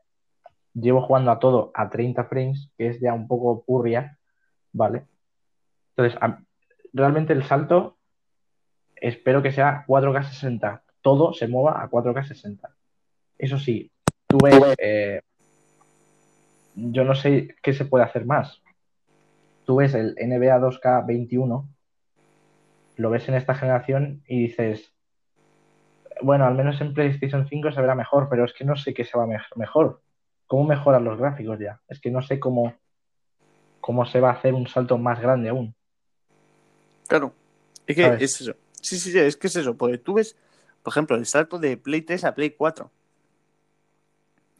llevo jugando a todo a 30 frames, que es ya un poco purria, ¿vale? Entonces, realmente el salto espero que sea 4K 60, todo se mueva a 4K 60. Eso sí, tú ves, eh, yo no sé qué se puede hacer más. Tú ves el NBA 2K 21, lo ves en esta generación y dices, bueno, al menos en PlayStation 5 se verá mejor, pero es que no sé qué se va mejor. ¿Cómo mejoran los gráficos ya? Es que no sé cómo, cómo se va a hacer un salto más grande aún. Claro. Es que ¿Sabes? es eso. Sí, sí, sí, es que es eso. Porque tú ves, por ejemplo, el salto de Play 3 a Play 4.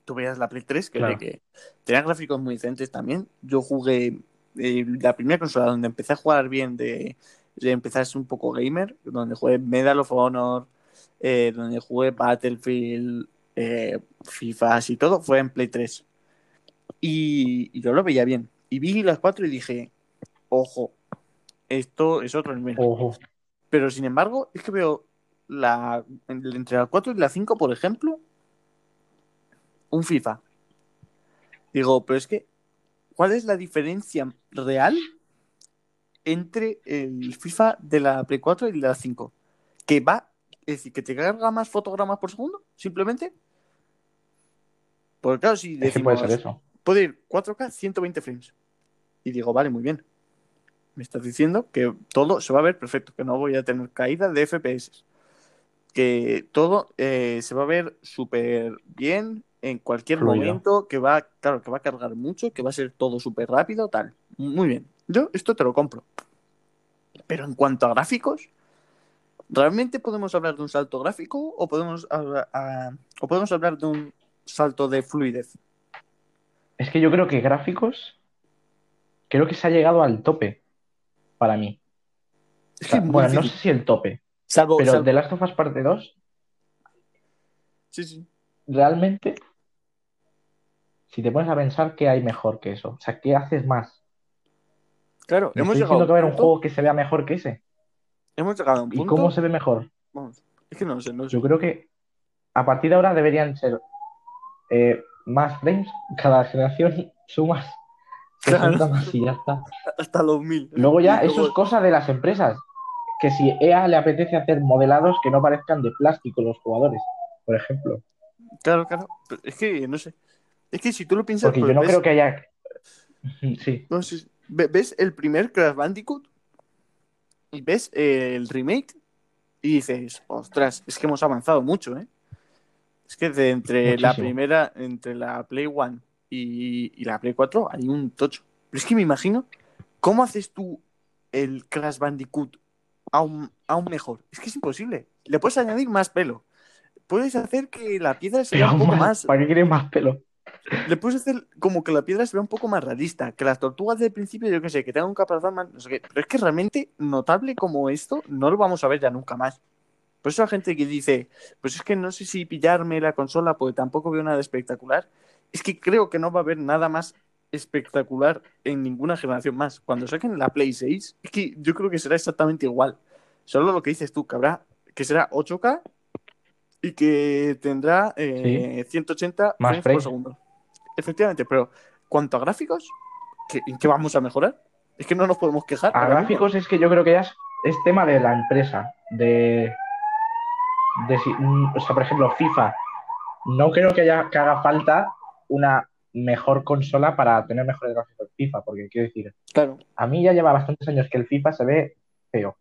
Tú veías la Play 3, que, Claro. que tenía gráficos muy decentes también. Yo jugué eh, la primera consola donde empecé a jugar bien, de, de empezar a ser un poco gamer, donde jugué Medal of Honor, eh, donde jugué Battlefield, eh, FIFA y todo, fue en Play 3. Y, y yo lo veía bien. Y vi las 4 y dije, ojo, esto es otro nivel. Ojo. Pero sin embargo, es que veo la entre la 4 y la 5, por ejemplo, un FIFA. Digo, pero es que, ¿cuál es la diferencia real entre el FIFA de la Play 4 y la 5? Que va, es decir, que te carga más fotogramas por segundo, simplemente. Porque claro, si Es que decimos, puede ser eso. puede ir 4K 120 frames. Y digo, vale, muy bien. Me estás diciendo que todo se va a ver perfecto, que no voy a tener caída de FPS. Que todo eh, se va a ver súper bien en cualquier Fluido. momento, que va, claro, que va a cargar mucho, que va a ser todo súper rápido, tal. Muy bien. Yo esto te lo compro. Pero en cuanto a gráficos, ¿realmente podemos hablar de un salto gráfico o podemos hablar, ah, o podemos hablar de un salto de fluidez? Es que yo creo que gráficos, creo que se ha llegado al tope para mí. Es O sea, que muy bueno, no sé si el tope, Salvo, pero salvo- The Last of Us Parte 2, Sí, sí. realmente, si te pones a pensar, ¿qué hay mejor que eso? O sea, ¿qué haces más? Claro, ¿Me hemos estoy llegado, que a un haber un punto, juego que se vea mejor que ese? Hemos llegado a un ¿Y punto. cómo se ve mejor? Vamos, es que no sé, no sé. Yo creo que a partir de ahora deberían ser eh, más frames, cada generación sumas 60 Claro. más y ya está. Hasta los mil. Luego ya, Y eso es cosa de las empresas. Que si EA le apetece hacer modelados que no parezcan de plástico los jugadores, por ejemplo. Claro, claro. Pero es que no sé. Es que si tú lo piensas, Porque pues yo no ves, creo que haya. [laughs] Sí, no ves el primer Crash Bandicoot y ves el remake y dices, ostras, es que hemos avanzado mucho, ¿eh? Es que de entre la primera, entre la Play One y, y la Play 4 hay un tocho. Pero es que me imagino, ¿cómo haces tú el Crash Bandicoot aún, aún mejor? Es que es imposible. Le puedes añadir más pelo. Puedes hacer que la piedra se vea pero un poco más. ¿para qué quieres más pelo? Le puedes hacer como que la piedra se vea un poco más realista. Que las tortugas del principio, yo qué sé, que tengan un caparazón más. No sé qué. Pero es que realmente notable como esto no lo vamos a ver ya nunca más. Por eso la gente que dice, pues es que no sé si pillarme la consola porque tampoco veo nada espectacular. Es que creo que no va a haber nada más espectacular en ninguna generación más. Cuando saquen la Play 6, es que yo creo que será exactamente igual. Solo lo que dices tú, que habrá, que será 8K y que tendrá eh, 180 Más frames por segundo. Efectivamente, pero cuanto a gráficos, ¿qué, ¿en qué vamos a mejorar? Es que no nos podemos quejar. A mismo. gráficos es que yo creo que ya es, es tema de la empresa. De. de si- mm, o sea, por ejemplo, FIFA. No creo que, haya, que haga falta una mejor consola para tener mejores gráficos FIFA, porque quiero decir, Claro, a mí ya lleva bastantes años que el FIFA se ve feo.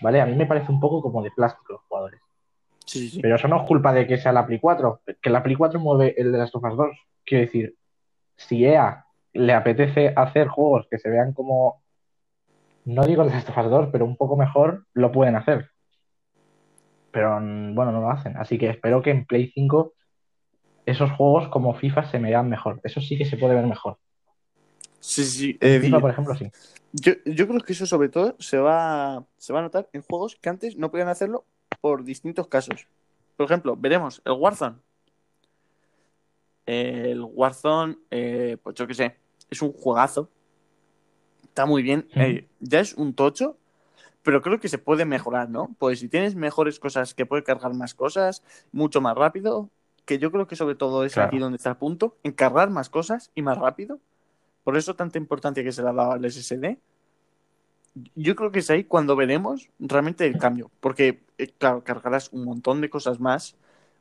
¿Vale? A mí me parece un poco como de plástico los jugadores. Sí, sí, sí. Pero eso no es culpa de que sea la Play 4, que la Play 4 mueve el de las Us 2. quiero decir, si EA le apetece hacer juegos que se vean como, no digo el de Last of Us 2, pero un poco mejor, lo pueden hacer. Pero mm, bueno, no lo hacen. Así que espero que en Play 5 esos juegos como FIFA se me vean mejor. Eso sí que se puede ver mejor. Sí, sí. Eh, FIFA, por ejemplo, sí. yo, yo creo que eso sobre todo se va, se va a notar en juegos que antes no podían hacerlo por distintos casos. Por ejemplo, veremos el Warzone. El Warzone, eh, pues yo qué sé, es un juegazo. Está muy bien. Eh, ya es un tocho, pero creo que se puede mejorar, ¿no? Pues si tienes mejores cosas, que puede cargar más cosas, mucho más rápido, que yo creo que sobre todo es Claro. aquí donde está el punto, en cargar más cosas y más rápido. Por eso tanta importancia que se le ha dado al SSD. Yo creo que es ahí cuando veremos realmente el cambio. Porque, eh, claro, cargarás un montón de cosas más,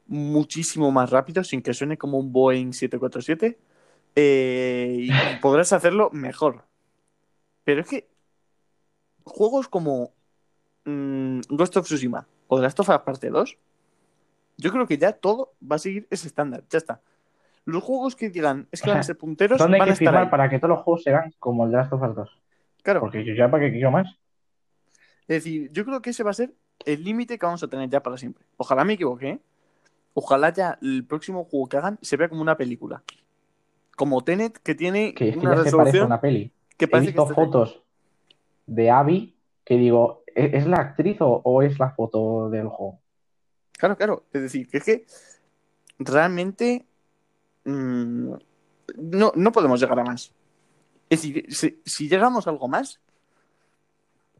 muchísimo más rápido, sin que suene como un Boeing 747. eh, y [laughs] podrás hacerlo mejor. Pero es que juegos como mm, Ghost of Tsushima o The Last of Us Parte 2, yo creo que ya todo va a seguir ese estándar. Ya está. Los juegos que digan es que van a [laughs] ser punteros ¿Dónde hay van a que estar firmar ahí. para que todos los juegos sean como el de Last of Us 2? Claro. Porque yo ya para qué quiero más. Es decir, yo creo que ese va a ser el límite que vamos a tener ya para siempre. Ojalá me equivoque. ¿eh? Ojalá ya el próximo juego que hagan se vea como una película. Como Tenet, que tiene Que es que una ya se parece resolución una peli. que He parece visto está- fotos de Abby que digo, ¿e- ¿es la actriz o, o es la foto del juego? Claro, claro. Es decir, que es que realmente mm, no, no podemos llegar a más. Decir, si, si llegamos a algo más,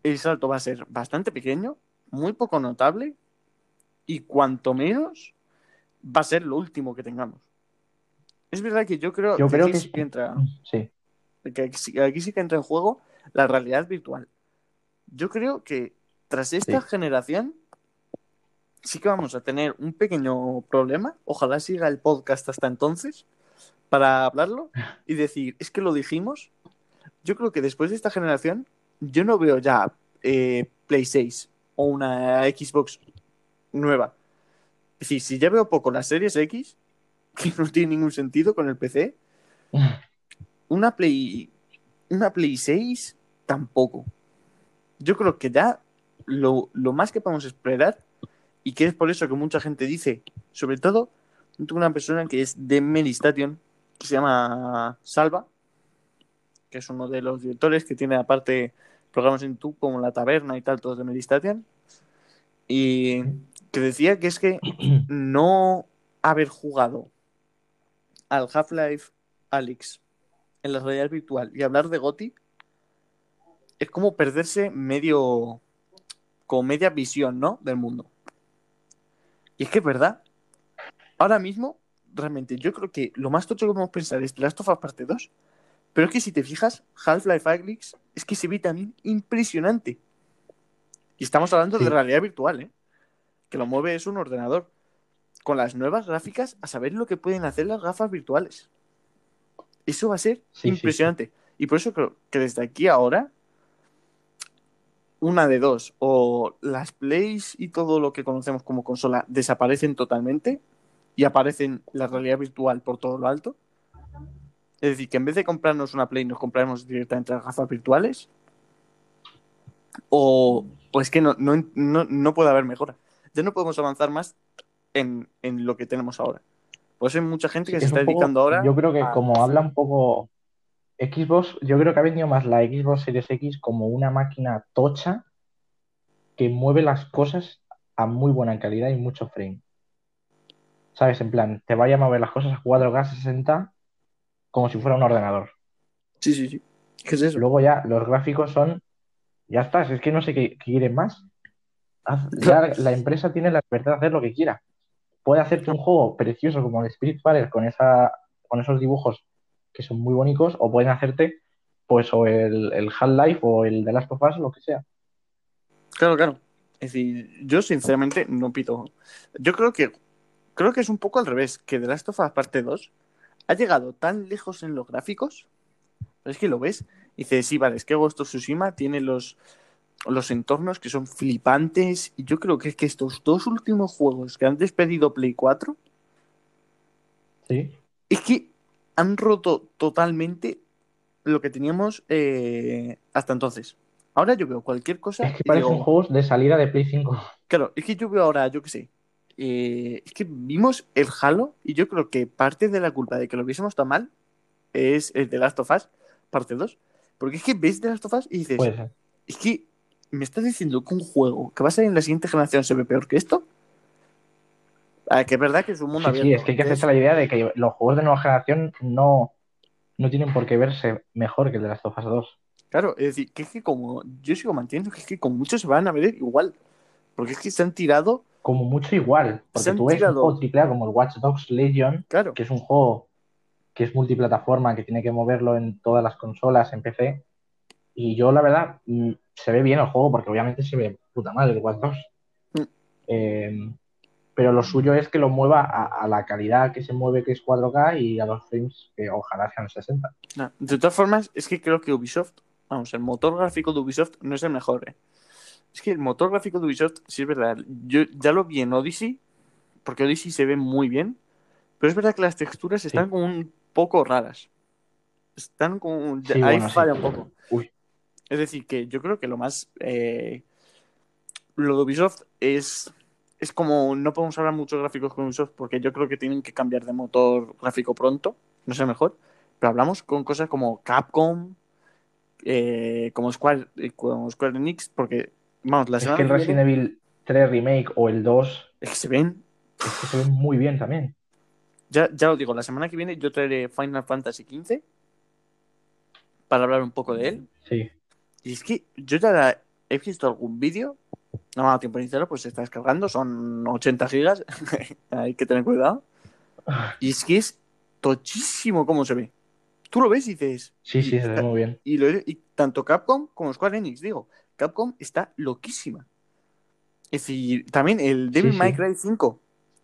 el salto va a ser bastante pequeño, muy poco notable, y cuanto menos va a ser lo último que tengamos. Es verdad que yo creo Yo que creo aquí que sí que entra, sí. que aquí, sí- aquí sí que entra en juego la realidad virtual. Yo creo que tras esta Sí. generación sí que vamos a tener un pequeño problema. Ojalá siga el podcast hasta entonces para hablarlo [laughs] y decir, es que lo dijimos. Yo creo que después de esta generación, yo no veo ya eh, Play 6 o una Xbox nueva. Es decir, si ya veo poco las series X, [laughs] que no tiene ningún sentido con el PC, [laughs] una Play, una Play 6 tampoco. Yo creo que ya lo, lo más que podemos esperar, y que es por eso que mucha gente dice, sobre todo, una persona que es de Meristation, que se llama Salva, que es uno de los directores que tiene aparte programas en YouTube como La Taberna y tal, todos de Meristation, y que decía que es que [clears throat] no haber jugado al Half-Life Alyx en la realidad virtual y hablar de Goti es como perderse medio como media visión, ¿no? del mundo. Y es que es verdad. Ahora mismo, realmente, yo creo que lo más tocho que podemos pensar es The Last of Us Parte 2. Pero es que si te fijas, Half-Life Alyx es que se ve también impresionante. Y estamos hablando Sí. de realidad virtual, ¿eh? Que lo mueve es un ordenador. Con las nuevas gráficas, a saber lo que pueden hacer las gafas virtuales. Eso va a ser Sí, sí, impresionante. Y por eso creo que desde aquí ahora, una de dos, o las plays y todo lo que conocemos como consola desaparecen totalmente y aparecen la realidad virtual por todo lo alto. Es decir, que en vez de comprarnos una play, nos compraremos directamente las gafas virtuales. O, o es que no, no, no, no puede haber mejora. Ya no podemos avanzar más en, en lo que tenemos ahora. Por eso hay mucha gente que Sí, se es está poco- dedicando ahora. Yo creo que a- como habla un poco Xbox, yo creo que ha venido más la Xbox Series X como una máquina tocha que mueve las cosas a muy buena calidad y mucho frame. ¿Sabes? En plan, te vaya a mover las cosas a 4K 60 como si fuera un ordenador. Sí, sí, sí. ¿Qué es eso? Luego ya los gráficos son. Ya está, es que no sé qué, qué quieren más. Haz- ya [laughs] la empresa tiene la libertad de hacer lo que quiera. Puede hacerte un juego precioso como el Spirit Spiritfarer con esa, con esos dibujos que son muy bonitos, o pueden hacerte pues o el, el Half-Life o el The Last of Us, lo que sea. Claro, claro. Es decir, yo sinceramente no pido. Yo creo que creo que es un poco al revés, que The Last of Us Parte 2 ha llegado tan lejos en los gráficos, pero es que lo ves, y dices, sí, vale, es que Ghost of Tsushima tiene los, los entornos que son flipantes, y yo creo que es que estos dos últimos juegos que han despedido Play 4, Sí. es que han roto totalmente lo que teníamos eh, hasta entonces. Ahora yo veo cualquier cosa. Es que parecen digo, juegos de salida de Play 5. Claro, es que yo veo ahora, yo qué sé. Eh, es que vimos el Halo y yo creo que parte de la culpa de que lo viésemos tan mal es el de Last of Us, parte 2. Porque es que ves The Last of Us y dices, Puede ser. es que me estás diciendo que un juego que va a salir en la siguiente generación se ve peor que esto. Ah, que es verdad que es un mundo Sí, abierto. sí, es que hay que hacerse la idea de que los juegos de nueva generación no, no tienen por qué verse mejor que el de las of Us 2. Claro, es decir, que es que como yo sigo manteniendo que es que con muchos se van a ver igual. Porque es que se han tirado, Como mucho igual. Porque tú ves tirado- un juego AAA como el Watch Dogs Legion, claro, que es un juego que es multiplataforma, que tiene que moverlo en todas las consolas, en PC. Y yo, la verdad, mm, se ve bien el juego, porque obviamente se ve puta madre el Watch Dogs. Mm. Eh, pero lo suyo es que lo mueva a, a la calidad que se mueve, que es 4K, y a los frames que ojalá sean 60. no. De todas formas, es que creo que Ubisoft, vamos, el motor gráfico de Ubisoft no es el mejor, ¿eh? Es que el motor gráfico de Ubisoft, sí es verdad, yo ya lo vi en Odyssey, porque Odyssey se ve muy bien, pero es verdad que las texturas están como un poco raras. Están como... Sí, ahí bueno, sí. falla un poco. Uy. Es decir, que yo creo que lo más... eh, lo de Ubisoft es... Es como... No podemos hablar mucho de gráficos con Ubisoft porque yo creo que tienen que cambiar de motor gráfico pronto. No sé mejor. Pero hablamos con cosas como Capcom, eh, como, Square, eh, como Square Enix, porque... Vamos, la Es semana que el Resident viene Evil 3 Remake o el 2 es que se ven... es que se ven muy bien también. Ya, ya lo digo, la semana que viene yo traeré Final Fantasy XV para hablar un poco de él. Sí. Y es que yo ya he visto algún vídeo, no me ha dado tiempo de iniciarlo, pues se está descargando, son 80 gigas, [laughs] hay que tener cuidado. Y es que es tochísimo cómo se ve. Tú lo ves y dices, Sí, sí, se ve muy bien. y, lo- y tanto Capcom como Square Enix, digo, Capcom está loquísima. Es decir, también el Devil Sí, May. Cry 5,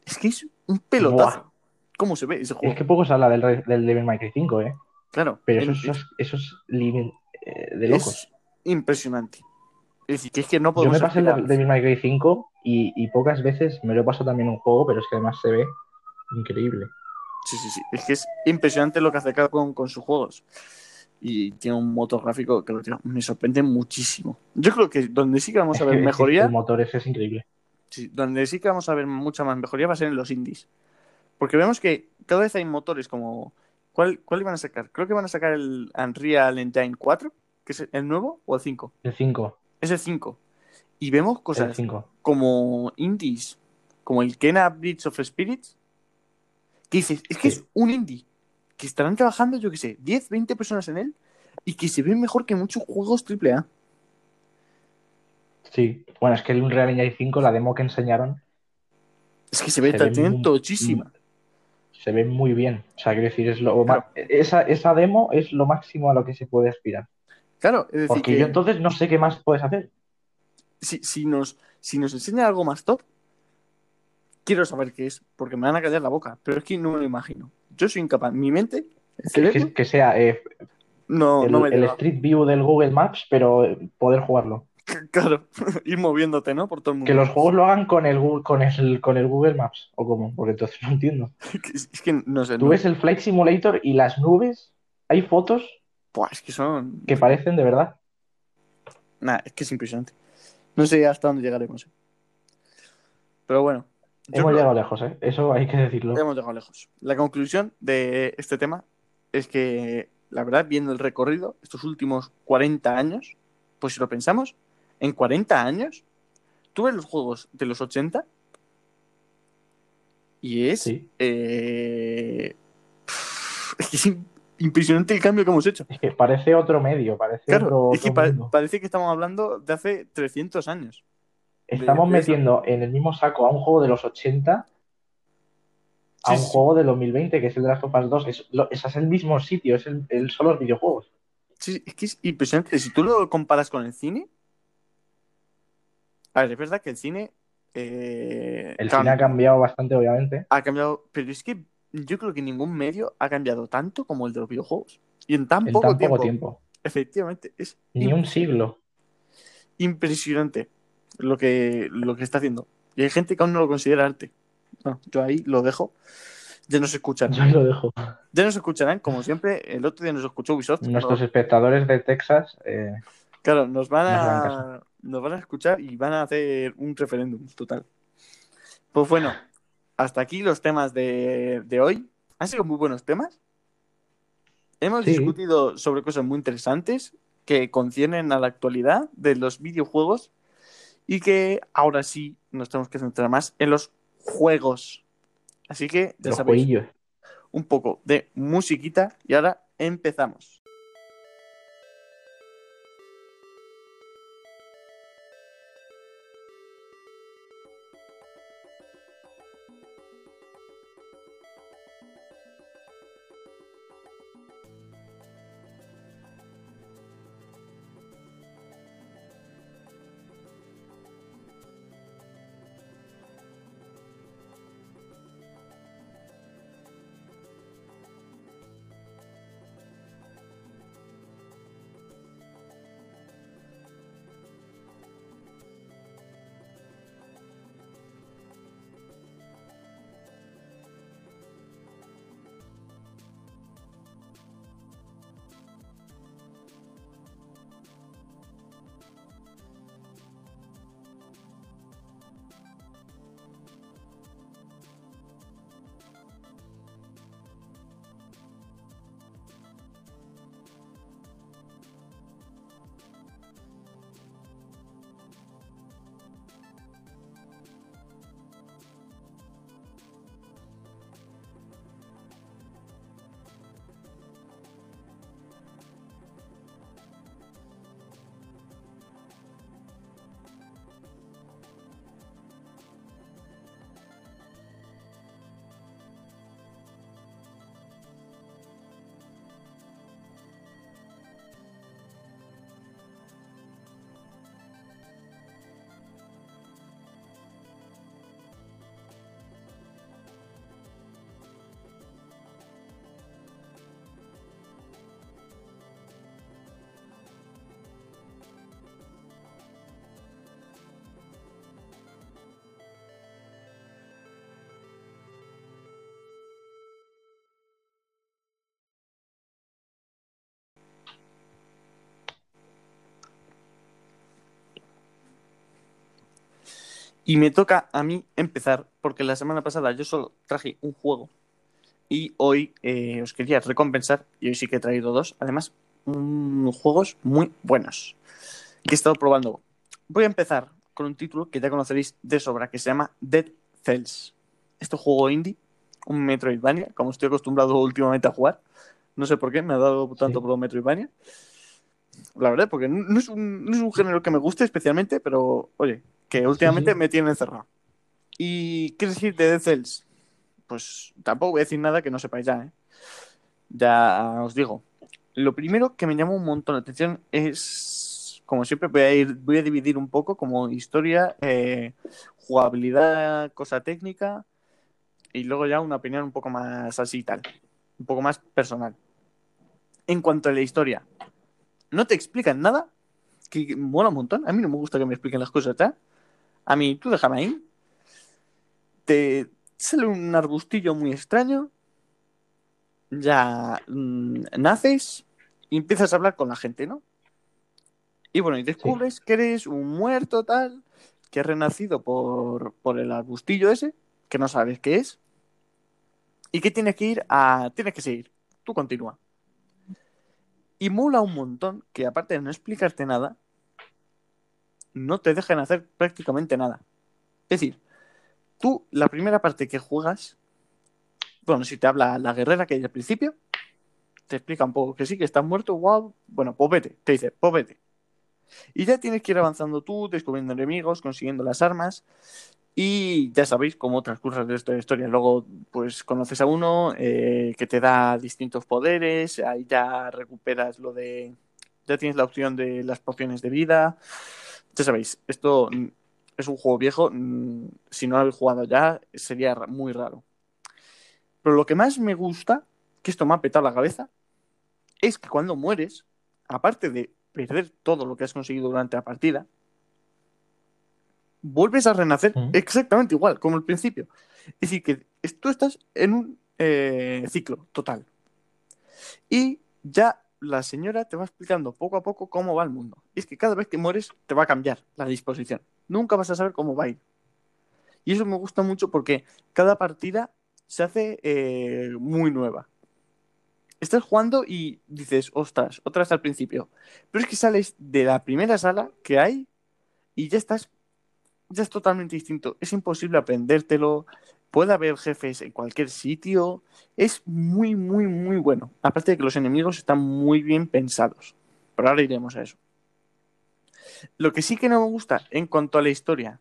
es que es un pelotazo. Buah. ¿Cómo se ve ese juego? Es que poco se habla del, Devil May Cry 5, ¿eh? Claro, Pero el- eso, es- eso es eh, de locos. es impresionante. Es decir, que es que no Yo podemos me pasé el. Devil May Cry 5 y, y pocas veces me lo he pasado también un juego, pero es que además se ve increíble. Sí, sí, sí. Es que es impresionante lo que hace Capcom con sus juegos. Y tiene un motor gráfico que tío, me sorprende muchísimo. Yo creo que donde sí que vamos a ver [laughs] mejoría, El motor ese es increíble. sí, donde sí que vamos a ver mucha más mejoría va a ser en los indies. Porque vemos que cada vez hay motores como. ¿Cuál, cuál iban a sacar? Creo que van a sacar el Unreal Engine 4, que es el nuevo, o el 5. El 5. Es el 5. Y vemos cosas 5. como indies, como el Kena Bridge of Spirits, que dices, es que Sí. es un indie, que estarán trabajando, yo qué sé, 10, 20 personas en él, y que se ven mejor que muchos juegos AAA. Sí. Bueno, es que el Unreal Engine 5, la demo que enseñaron, Es que se ve, ve muy- tochísima. se ve muy bien. O sea, quiero decir, es lo Claro. esa, esa demo es lo máximo a lo que se puede aspirar. Claro, es decir, Porque que yo entonces no sé qué más puedes hacer. si, si nos, si nos enseña algo más top, quiero saber qué es, porque me van a callar la boca, pero es que no me lo imagino. Yo soy incapaz, mi mente, Que, que- que sea eh, no, el, no me el llega. Street View del Google Maps, pero eh, poder jugarlo. [laughs] Claro, [laughs] ir moviéndote, ¿no? Por todo el mundo. Que los juegos lo hagan con el, con el, con el Google Maps, o cómo, porque entonces no entiendo. [laughs] Es que no sé, Tú no- ves el Flight Simulator y las nubes, hay fotos Buah, es que son... que parecen de verdad. Nah, es que es impresionante. No sé hasta dónde llegaremos. eh. Pero bueno, Hemos llegado lejos, ¿eh? Eso hay que decirlo. hemos llegado lejos. La conclusión de este tema es que, la verdad, viendo el recorrido, estos últimos 40 años, pues si lo pensamos, en 40 años, tú ves los juegos de los 80 y es... Sí. eh, es que es im- impresionante el cambio que hemos hecho. Es que parece otro medio, parece Claro, otro, es que otro pa- mundo. parece que estamos hablando de hace 300 años. Estamos de metiendo en el mismo saco a un juego de los 80 a Sí, un sí. juego de 2020, que es el de las Us 2. Es, lo- es el mismo sitio, es el, el- son los videojuegos. Sí, es que es impresionante. Si tú lo comparas con el cine. A ver, es verdad que el cine. eh, El cine ha cambiado bastante, obviamente. ha cambiado. Pero es que yo creo que ningún medio ha cambiado tanto como el de los videojuegos. Y en tan En poco tan tiempo. poco tiempo. Efectivamente, es Ni un siglo. impresionante lo que, lo que está haciendo. Y hay gente que aún no lo considera arte. No, yo ahí lo dejo. Ya nos escucharán. Yo ahí lo dejo. Ya nos escucharán, como siempre. El otro día nos escuchó Ubisoft. Nuestros espectadores de Texas, eh, claro, nos van a, nos van a escuchar y van a hacer un referéndum total. Pues bueno, hasta aquí los temas de, de hoy. Han sido muy buenos temas. Hemos Sí. discutido sobre cosas muy interesantes que conciernen a la actualidad de los videojuegos y que ahora sí nos tenemos que centrar más en los juegos. Así que ya los sabéis, jueguillos. un poco de musiquita y ahora empezamos. Y me toca a mí empezar, porque la semana pasada yo solo traje un juego y hoy eh, os quería recompensar, y hoy sí que he traído dos, además, mm, juegos muy buenos que he estado probando. Voy a empezar con un título que ya conoceréis de sobra, que se llama Dead Cells. Este juego indie, un Metroidvania, como estoy acostumbrado últimamente a jugar. No sé por qué, me ha dado tanto Sí. por Metroidvania. La verdad, porque no es, un, no es un género que me guste especialmente, pero oye, que últimamente sí. me tiene encerrado. ¿Y qué decir de Dead Cells? Pues tampoco voy a decir nada que no sepáis ya, ¿eh? Ya os digo. Lo primero que me llamó un montón la atención es, como siempre, voy a ir, voy a dividir un poco como historia, eh, jugabilidad, cosa técnica, y luego ya una opinión un poco más así y tal, un poco más personal. En cuanto a la historia, no te explican nada, que mola un montón. A mí no me gusta que me expliquen las cosas ya. A mí, tú déjame ahí. Te sale un arbustillo muy extraño. Ya mm, naces y empiezas a hablar con la gente, ¿no? Y bueno, y descubres que eres un muerto tal, que has renacido por, por el arbustillo ese, que no sabes qué es, y que tienes que ir a... Tienes que seguir. Tú continúa. Y mola un montón que aparte de no explicarte nada, no te dejan hacer prácticamente nada. Es decir, tú la primera parte que juegas, bueno, si te habla la guerrera que hay al principio, te explica un poco que sí, que estás muerto, wow, bueno, pues vete, te dice, pues vete. Y ya tienes que ir avanzando tú, descubriendo enemigos, consiguiendo las armas. Y ya sabéis cómo transcurre de esta historia. Luego, pues conoces a uno eh, que te da distintos poderes. Ahí ya recuperas lo de. Ya tienes la opción de las pociones de vida. Ya sabéis, esto mm, es un juego viejo. mm, Si no lo habéis jugado ya, sería muy raro. Pero lo que más me gusta, que esto me ha petado la cabeza, es que cuando mueres, aparte de perder todo lo que has conseguido durante la partida, vuelves a renacer exactamente igual, como al principio. Es decir, que tú estás en un eh, ciclo total. Y ya la señora te va explicando poco a poco cómo va el mundo. Y es que cada vez que mueres te va a cambiar la disposición. Nunca vas a saber cómo va a ir. Y eso me gusta mucho porque cada partida se hace eh, muy nueva. Estás jugando y dices, ostras, otra vez al principio. Pero es que sales de la primera sala que hay y ya estás, ya es totalmente distinto. Es imposible aprendértelo. Puede haber jefes en cualquier sitio. Es muy, muy, muy bueno. Aparte de que los enemigos están muy bien pensados. Pero ahora iremos a eso. Lo que sí que no me gusta en cuanto a la historia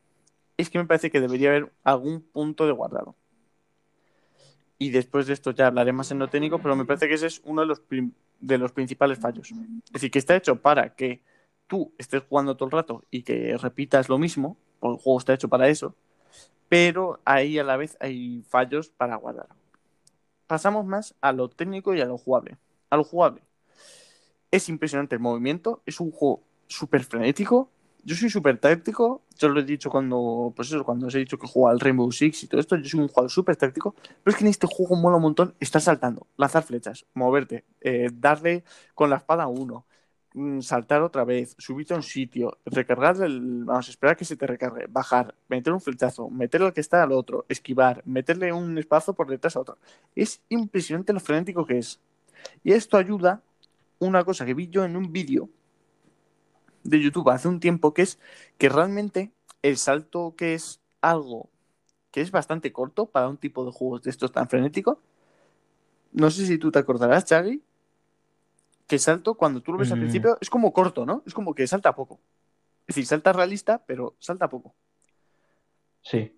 es que me parece que debería haber algún punto de guardado. Y después de esto ya hablaré más en lo técnico, pero me parece que ese es uno de los, de los principales fallos. Es decir, que está hecho para que tú estés jugando todo el rato y que repitas lo mismo, porque el juego está hecho para eso, pero ahí a la vez hay fallos para guardar. Pasamos más a lo técnico y a lo jugable. A lo jugable. Es impresionante el movimiento, es un juego súper frenético. Yo soy súper táctico, yo lo he dicho cuando, pues eso, cuando os he dicho que juego al Rainbow Six y todo esto, yo soy un jugador súper táctico, pero es que en este juego mola un montón estar saltando, lanzar flechas, moverte, eh, darle con la espada a uno, saltar otra vez, subirte a un sitio, recargar el, vamos, esperar que se te recargue, bajar, meter un flechazo, meterle al que está al otro, esquivar, meterle un espacio por detrás a otro. Es impresionante lo frenético que es. Y esto ayuda, una cosa que vi yo en un vídeo de YouTube hace un tiempo, que es que realmente el salto que es algo que es bastante corto para un tipo de juegos de estos tan frenético. No sé si tú te acordarás, Chagui, que salto cuando tú lo ves al principio es como corto, ¿no? Es como que salta poco. Es decir, salta realista, pero salta poco. Sí.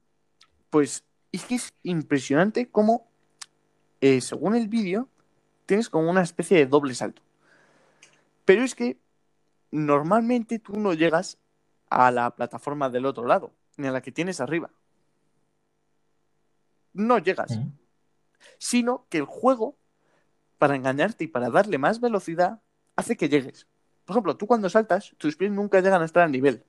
Pues es que es impresionante cómo, eh, según el vídeo, tienes como una especie de doble salto. Pero es que normalmente tú no llegas a la plataforma del otro lado, ni a la que tienes arriba. No llegas, Mm. sino que el juego, para engañarte y para darle más velocidad, hace que llegues. Por ejemplo, tú cuando saltas, tus pies nunca llegan a estar al nivel.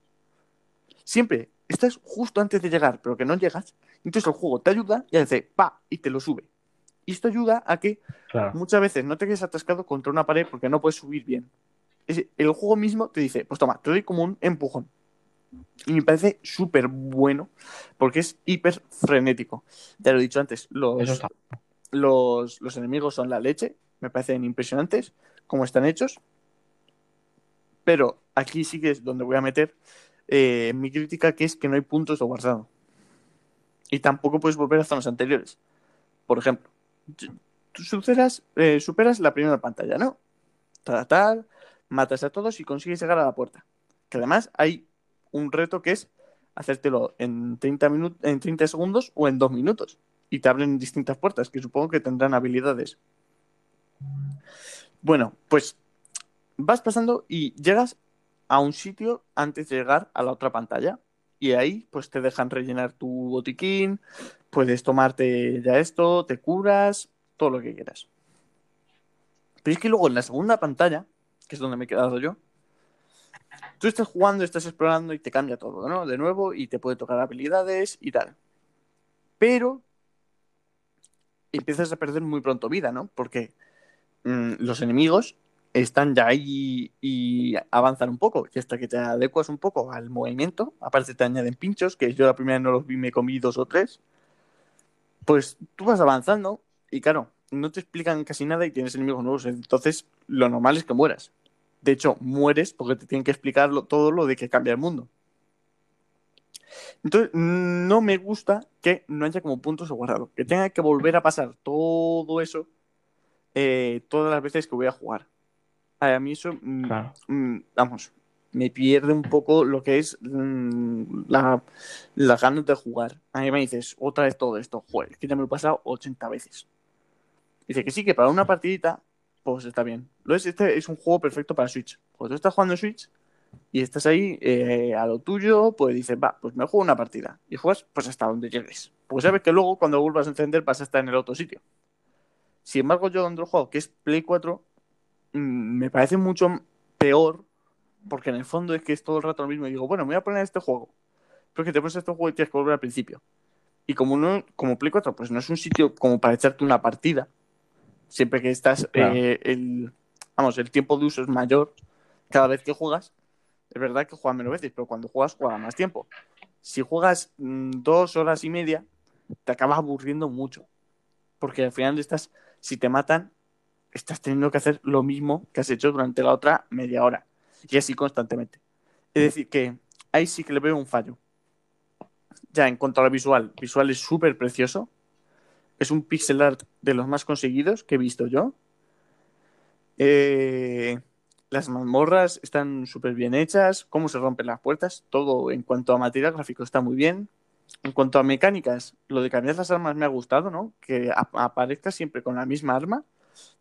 Siempre estás justo antes de llegar, pero que no llegas. Entonces el juego te ayuda y hace pa y te lo sube. Y esto ayuda a que Claro. muchas veces no te quedes atascado contra una pared porque no puedes subir bien. Es- el juego mismo te dice, pues toma, te doy como un empujón. Y me parece súper bueno porque es hiper frenético. Ya lo he dicho antes, los. Los, enemigos son la leche, me parecen impresionantes cómo están hechos. Pero aquí sí que es donde voy a meter eh, mi crítica, que es que no hay puntos de guardado. Y tampoco puedes volver a zonas anteriores. Por ejemplo, tú superas, eh, superas la primera pantalla, ¿no? Tal, tal, matas a todos y consigues llegar a la puerta. Que además hay un reto que es hacértelo en 30, minu- en 30 segundos o en 2 minutos. Y te abren distintas puertas, que supongo que tendrán habilidades. Bueno, pues vas pasando y llegas a un sitio antes de llegar a la otra pantalla. Y ahí pues te dejan rellenar tu botiquín, puedes tomarte ya esto, te curas, todo lo que quieras. Pero es que luego en la segunda pantalla, que es donde me he quedado yo, tú estás jugando, estás explorando y te cambia todo, ¿no? De nuevo y te puede tocar habilidades y tal. Pero empiezas a perder muy pronto vida, ¿no? Porque mm, los enemigos están ya ahí y avanzan un poco. Y hasta que te adecuas un poco al movimiento, aparte te añaden pinchos, que yo la primera no los vi, me comí dos o tres. Pues tú vas avanzando y claro, no te explican casi nada y tienes enemigos nuevos. Entonces, lo normal es que mueras. De hecho, mueres porque te tienen que explicar todo lo de que cambia el mundo. Entonces, no me gusta que no haya como puntos de guardado. Que tenga que volver a pasar todo eso eh, todas las veces que voy a jugar. A mí eso, mm, Claro. mm, vamos, me pierde un poco lo que es mm, la, las ganas de jugar. A mí me dices, otra vez todo esto, joder, que ya me lo he pasado 80 veces. Dice que sí, que para una partidita, pues está bien. Lo es, este es un juego perfecto para Switch. Cuando tú estás jugando en Switch y estás ahí eh, a lo tuyo, pues dices, va, pues me juego una partida. Y juegas pues hasta donde llegues. Porque sabes que luego cuando vuelvas a encender vas a estar en el otro sitio. Sin embargo, yo donde lo juego, que es Play 4, mm, me parece mucho peor, porque en el fondo es que es todo el rato lo mismo. Y digo, bueno, me voy a poner este juego. Pero es que te pones este juego y tienes que volver al principio. Y como uno, como Play 4, pues no es un sitio como para echarte una partida. Siempre que estás, Claro. eh, el, vamos, el tiempo de uso es mayor cada vez que juegas. Es verdad que juegas menos veces, pero cuando juegas, juegas más tiempo. Si juegas mm, dos horas y media, te acabas aburriendo mucho. Porque al final estás, si te matan, estás teniendo que hacer lo mismo que has hecho durante la otra media hora. Y así constantemente. Es decir, que ahí sí que le veo un fallo. Ya en cuanto a lo visual, visual es súper precioso. Es un pixel art de los más conseguidos que he visto yo. Eh, las mazmorras están súper bien hechas. Cómo se rompen las puertas. Todo en cuanto a material gráfico está muy bien. En cuanto a mecánicas, lo de cambiar las armas me ha gustado, ¿no? Que ap- aparezca siempre con la misma arma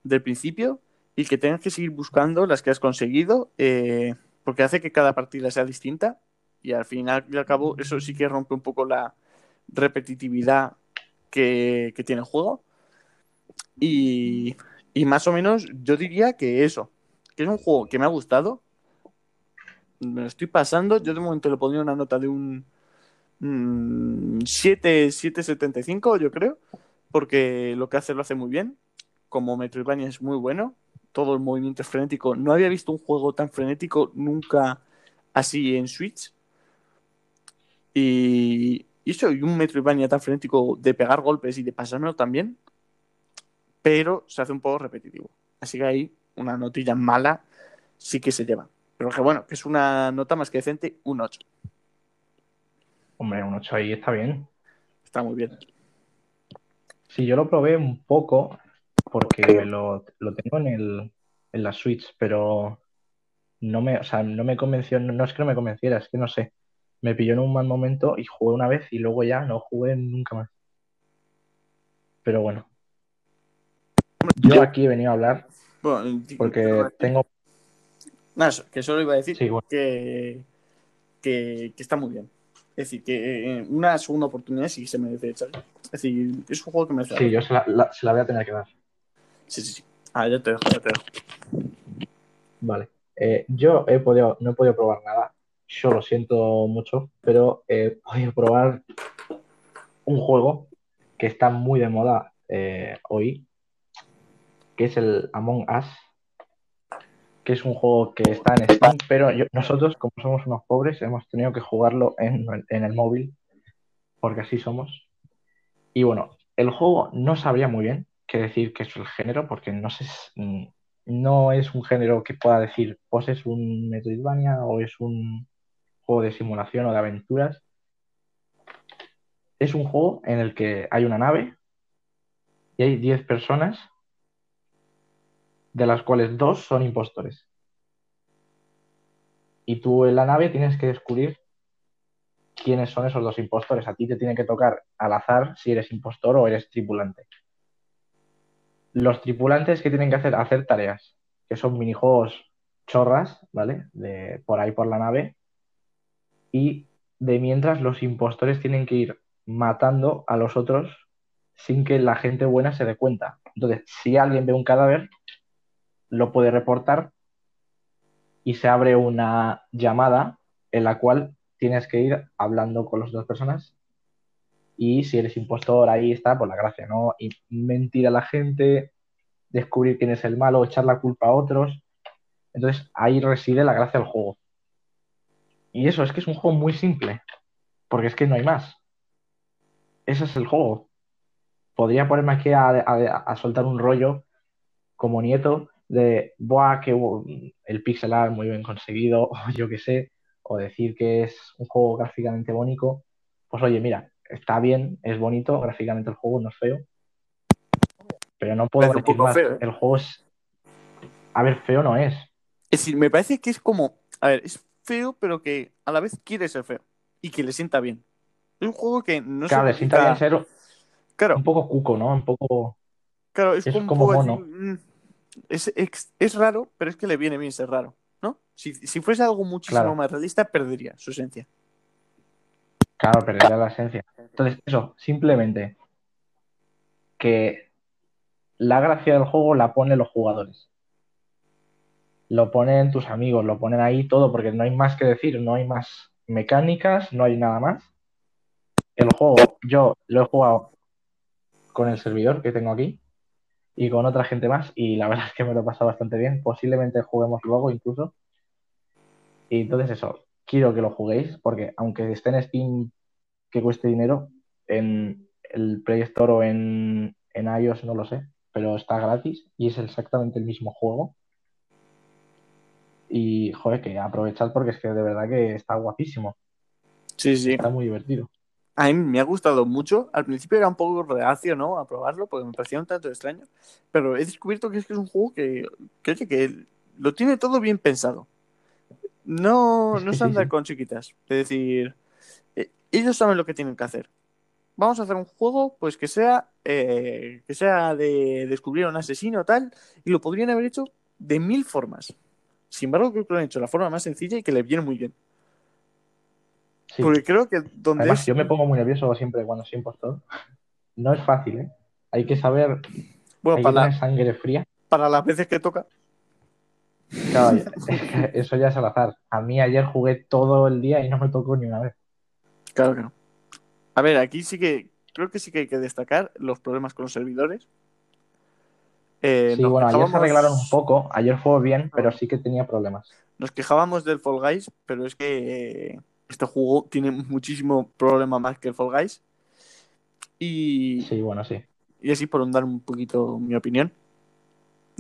del principio y que tengas que seguir buscando las que has conseguido, eh, porque hace que cada partida sea distinta y al final y al cabo eso sí que rompe un poco la repetitividad que, tiene el juego. Y más o menos yo diría que eso, es un juego que me ha gustado, me lo estoy pasando, yo de momento le pondría una nota de un mm, 7, 7,75 yo creo, porque lo que hace lo hace muy bien, como Metroidvania es muy bueno, todo el movimiento es frenético, no había visto un juego tan frenético nunca así en Switch, y, y eso, y un Metroidvania tan frenético de pegar golpes y de pasármelo también, pero se hace un poco repetitivo. Así que ahí una notilla mala sí que se lleva. Pero que bueno, que es una nota más que decente, un 8. Hombre, un 8 ahí está bien. Está muy bien. Sí, yo lo probé un poco porque lo, lo tengo en el, en la Switch, pero no me, o sea, no me convenció, no, no es que no me convenciera, es que no sé. Me pilló en un mal momento y jugué una vez y luego ya no jugué nunca más. Pero bueno, yo aquí he venido a hablar Bueno, porque tengo, Nada, eso, que solo iba a decir Sí, bueno. que, que, que está muy bien. Es decir, que eh, una segunda oportunidad sí se merece echar. Es decir, es un juego que merece. sí, yo se la, la- se la voy a tener que dar. Sí, sí, sí. Ah, ya te dejo, ya te dejo. Vale. Eh, yo he podido, no he podido probar nada. Yo lo siento mucho, pero he podido probar un juego que está muy de moda eh, hoy, que es el Among Us, que es un juego que está en Steam, pero nosotros, como somos unos pobres, hemos tenido que jugarlo en, en el móvil, porque así somos. Y bueno, el juego no sabría muy bien qué decir que es el género, porque no sé, mm, no es un género que pueda decir, pues es un Metroidvania o es un juego de simulación o de aventuras. Es un juego en el que hay una nave y hay 10 personas, de las cuales dos son impostores. Y tú en la nave tienes que descubrir quiénes son esos dos impostores. A ti te tiene que tocar al azar si eres impostor o eres tripulante. Los tripulantes que tienen que hacer, hacer tareas, que son minijuegos chorras, ¿vale? De por ahí por la nave. Y de mientras los impostores tienen que ir matando a los otros sin que la gente buena se dé cuenta. Entonces, si alguien ve un cadáver, lo puede reportar y se abre una llamada en la cual tienes que ir hablando con las dos personas y si eres impostor ahí está por la gracia, ¿no? Y mentir a la gente, descubrir quién es el malo, echar la culpa a otros. Entonces ahí reside la gracia del juego. Y eso es que es un juego muy simple, porque es que no hay más. Ese es el juego. Podría ponerme aquí a, a- a soltar un rollo como nieto de, buah, que el pixel art muy bien conseguido, [laughs] o yo qué sé, o decir que es un juego gráficamente bonito. Pues oye, mira, está bien, es bonito, gráficamente el juego no es feo, pero no puedo decir más. feo, ¿eh? El juego es. A ver, feo no es. Es decir, me parece que es como. A ver, es feo, pero que a la vez quiere ser feo. Y que le sienta bien. Es un juego que no Claro, se le sienta bien ser Claro, un poco cuco, ¿no? Un poco. claro, es, es como, un poco mono. así, es, es raro, pero es que le viene bien ser raro, ¿no? Si, si fuese algo muchísimo Claro. más realista, perdería su esencia. Claro, perdería la esencia. Entonces, eso, simplemente que la gracia del juego la ponen los jugadores. Lo ponen tus amigos, lo ponen ahí todo, porque no hay más que decir, no hay más mecánicas, no hay nada más. el juego yo lo he jugado con el servidor que tengo aquí y con otra gente más y la [laughs] verdad es que me lo he pasado bastante bien. Posiblemente juguemos luego incluso. Y entonces eso, quiero que lo juguéis porque aunque esté en Steam que cueste dinero, en el Play Store o en, en iOS no lo sé, pero está gratis y es exactamente el mismo juego. Y joder, que aprovechad porque es que de verdad que está guapísimo. Sí, sí. Está muy divertido. A mí me ha gustado mucho. Al principio era un poco reacio, ¿no? A probarlo porque me parecía un tanto extraño. Pero he descubierto que es que es un juego que, que, que lo tiene todo bien pensado. No, no se anda [laughs] con chiquitas. Es decir, eh, ellos saben lo que tienen que hacer. Vamos a hacer un juego, pues que sea, eh, que sea de descubrir a un asesino tal, y lo podrían haber hecho de mil formas. Sin embargo, creo que lo han hecho de la forma más sencilla y que le viene muy bien. Sí. Porque creo que donde Además, es yo me pongo muy nervioso siempre cuando soy impostor. No es fácil, ¿eh? Hay que saber, bueno hay para, sangre fría. para las veces que toca. Claro, [laughs] eso ya es al azar. A mí ayer jugué todo el día y no me tocó ni una vez. Claro que no. A ver, aquí sí que creo que sí que hay que destacar los problemas con los servidores. Eh, Sí, bueno, ayer se quejábamos- arreglaron un poco. Ayer fue bien, pero sí que tenía problemas. Nos quejábamos del Fall Guys, pero es que eh, este juego tiene muchísimo problema más que el Fall Guys. Y, Sí, bueno, sí. y así por dar un poquito mi opinión.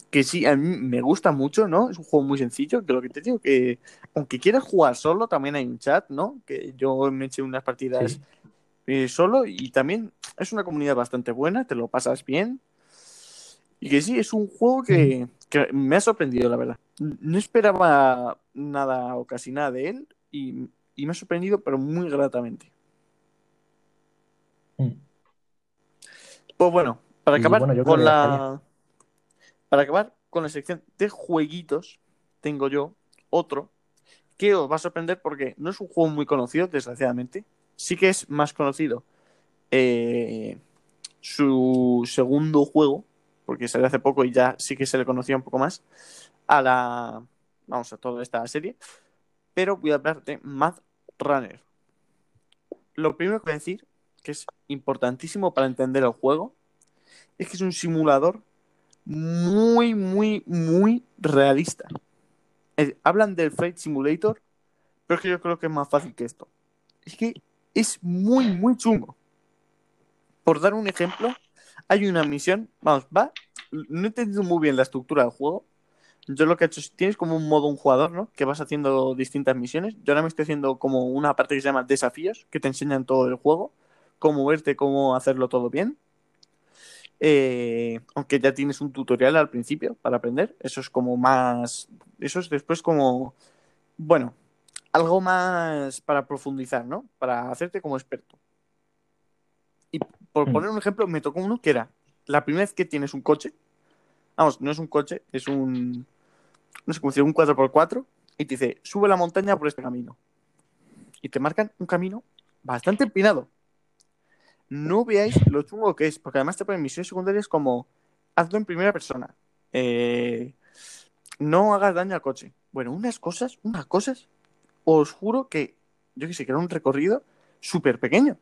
Que sí, a mí me gusta mucho, ¿no? Es un juego muy sencillo, que lo que te digo, que aunque quieras jugar solo, también hay un chat, ¿no? Que yo me eché unas partidas Sí. eh, solo y también es una comunidad bastante buena, te lo pasas bien. Y que sí, es un juego que, que me ha sorprendido, la verdad. No esperaba nada o casi nada de él y, y me ha sorprendido, pero muy gratamente. Mm. Pues bueno, para acabar bueno, con la. Para acabar con la sección de jueguitos, tengo yo otro que os va a sorprender porque no es un juego muy conocido, desgraciadamente. Sí que es más conocido eh, su segundo juego, porque salió hace poco y ya sí que se le conocía un poco más a la. Vamos a toda esta serie. Pero voy a hablar de Mad Runner. Lo primero que voy a decir, que es importantísimo para entender el juego, es que es un simulador muy, muy, muy realista. Hablan del Flight Simulator, pero es que yo creo que es más fácil que esto. Es que es muy, muy chungo. Por dar un ejemplo, hay una misión, vamos, va, no he entendido muy bien la estructura del juego. Yo lo que he hecho es, tienes como un modo un jugador, ¿no? Que vas haciendo distintas misiones. Yo ahora me estoy haciendo como una parte que se llama desafíos, que te enseñan todo el juego, cómo verte, cómo hacerlo todo bien. Eh, aunque ya tienes un tutorial al principio para aprender. Eso es como más. Eso es después como. Bueno, algo más para profundizar, ¿no? Para hacerte como experto. Y por Mm. poner un ejemplo, me tocó uno que era la primera vez que tienes un coche. Vamos, no es un coche, es un. No sé cómo decir, un 4x4. Y te dice, sube la montaña por este camino. Y te marcan un camino bastante empinado. No veáis lo chungo que es, porque además te ponen misiones secundarias como hazlo en primera persona. eh, no hagas daño al coche. Bueno, unas cosas, unas cosas, os juro que yo que sé, que era un recorrido súper pequeño.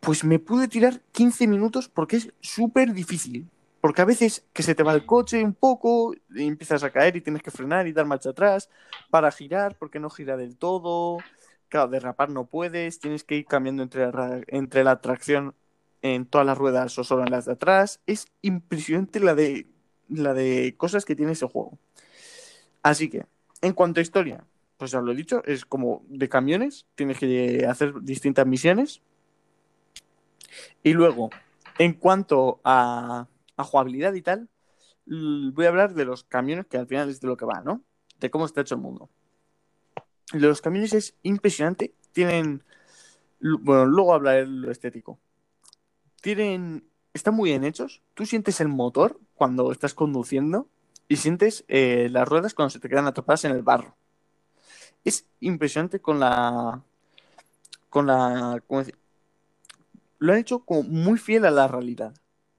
Pues me pude tirar 15 minutos porque es súper difícil. Porque a veces que se te va el coche un poco, y empiezas a caer y tienes que frenar y dar marcha atrás para girar, porque no gira del todo. Claro, derrapar no puedes, tienes que ir cambiando entre la, entre la tracción en todas las ruedas o solo en las de atrás. Es impresionante la de, la de cosas que tiene ese juego. Así que, en cuanto a historia, pues ya lo he dicho, es como de camiones, tienes que hacer distintas misiones. Y luego, en cuanto a, a jugabilidad y tal, voy a hablar de los camiones, que al final es de lo que va, ¿no? De cómo está hecho el mundo. Los camiones es impresionante. Tienen. Bueno, luego hablaré de lo estético. Tienen. Están muy bien hechos. Tú sientes el motor cuando estás conduciendo y sientes eh, las ruedas cuando se te quedan atrapadas en el barro. Es impresionante con la. Con la. Lo han hecho como muy fiel a la realidad.